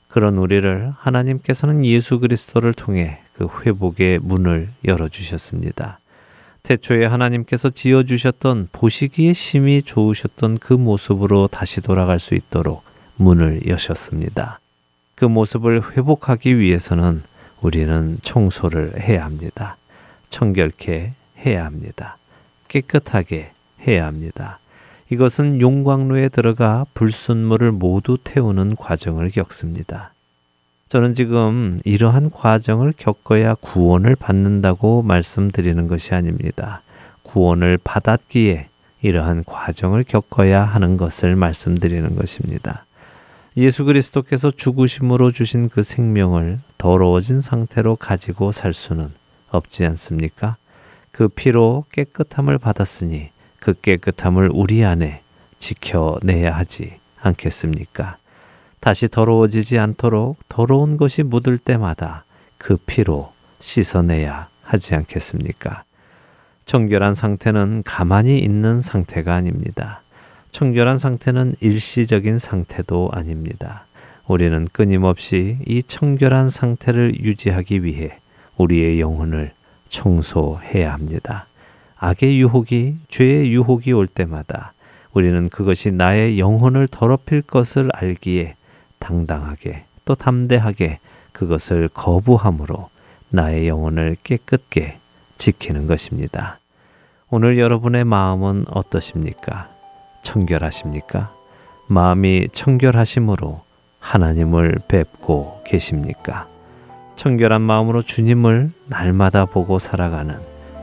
그런 우리를 하나님께서는 예수 그리스도를 통해 그 회복의 문을 열어주셨습니다. 태초에 하나님께서 지어주셨던 보시기에 심히 좋으셨던 그 모습으로 다시 돌아갈 수 있도록 문을 여셨습니다. 그 모습을 회복하기 위해서는 우리는 청소를 해야 합니다. 청결케 해야 합니다. 깨끗하게 해야 합니다. 이것은 용광로에 들어가 불순물을 모두 태우는 과정을 겪습니다. 저는 지금 이러한 과정을 겪어야 구원을 받는다고 말씀드리는 것이 아닙니다. 구원을 받았기에 이러한 과정을 겪어야 하는 것을 말씀드리는 것입니다. 예수 그리스도께서 죽으심으로 주신 그 생명을 더러워진 상태로 가지고 살 수는 없지 않습니까? 그 피로 깨끗함을 받았으니 그 깨끗함을 우리 안에 지켜내야 하지 않겠습니까? 다시 더러워지지 않도록 더러운 것이 묻을 때마다 그 피로 씻어내야 하지 않겠습니까? 청결한 상태는 가만히 있는 상태가 아닙니다. 청결한 상태는 일시적인 상태도 아닙니다. 우리는 끊임없이 이 청결한 상태를 유지하기 위해 우리의 영혼을 청소해야 합니다. 악의 유혹이, 죄의 유혹이 올 때마다 우리는 그것이 나의 영혼을 더럽힐 것을 알기에 당당하게 또 담대하게 그것을 거부함으로 나의 영혼을 깨끗게 지키는 것입니다. 오늘 여러분의 마음은 어떠십니까? 청결하십니까? 마음이 청결하심으로 하나님을 뵙고 계십니까? 청결한 마음으로 주님을 날마다 보고 살아가는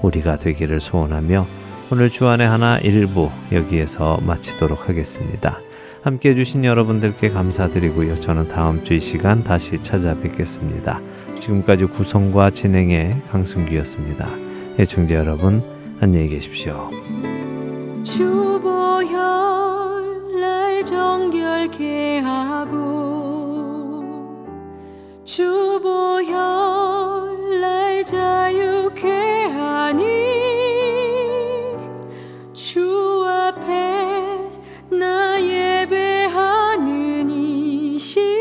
우리가 되기를 소원하며 오늘 주안의 하나 일부 여기에서 마치도록 하겠습니다. 함께 해주신 여러분들께 감사드리고요. 저는 다음 주 이 시간 다시 찾아뵙겠습니다. 지금까지 구성과 진행의 강승규였습니다. 애청자 여러분, 안녕히 계십시오. 주보혈 날 정결케 하고 주보혈 날 자유케 하니 주 앞에 나 예배하는 이시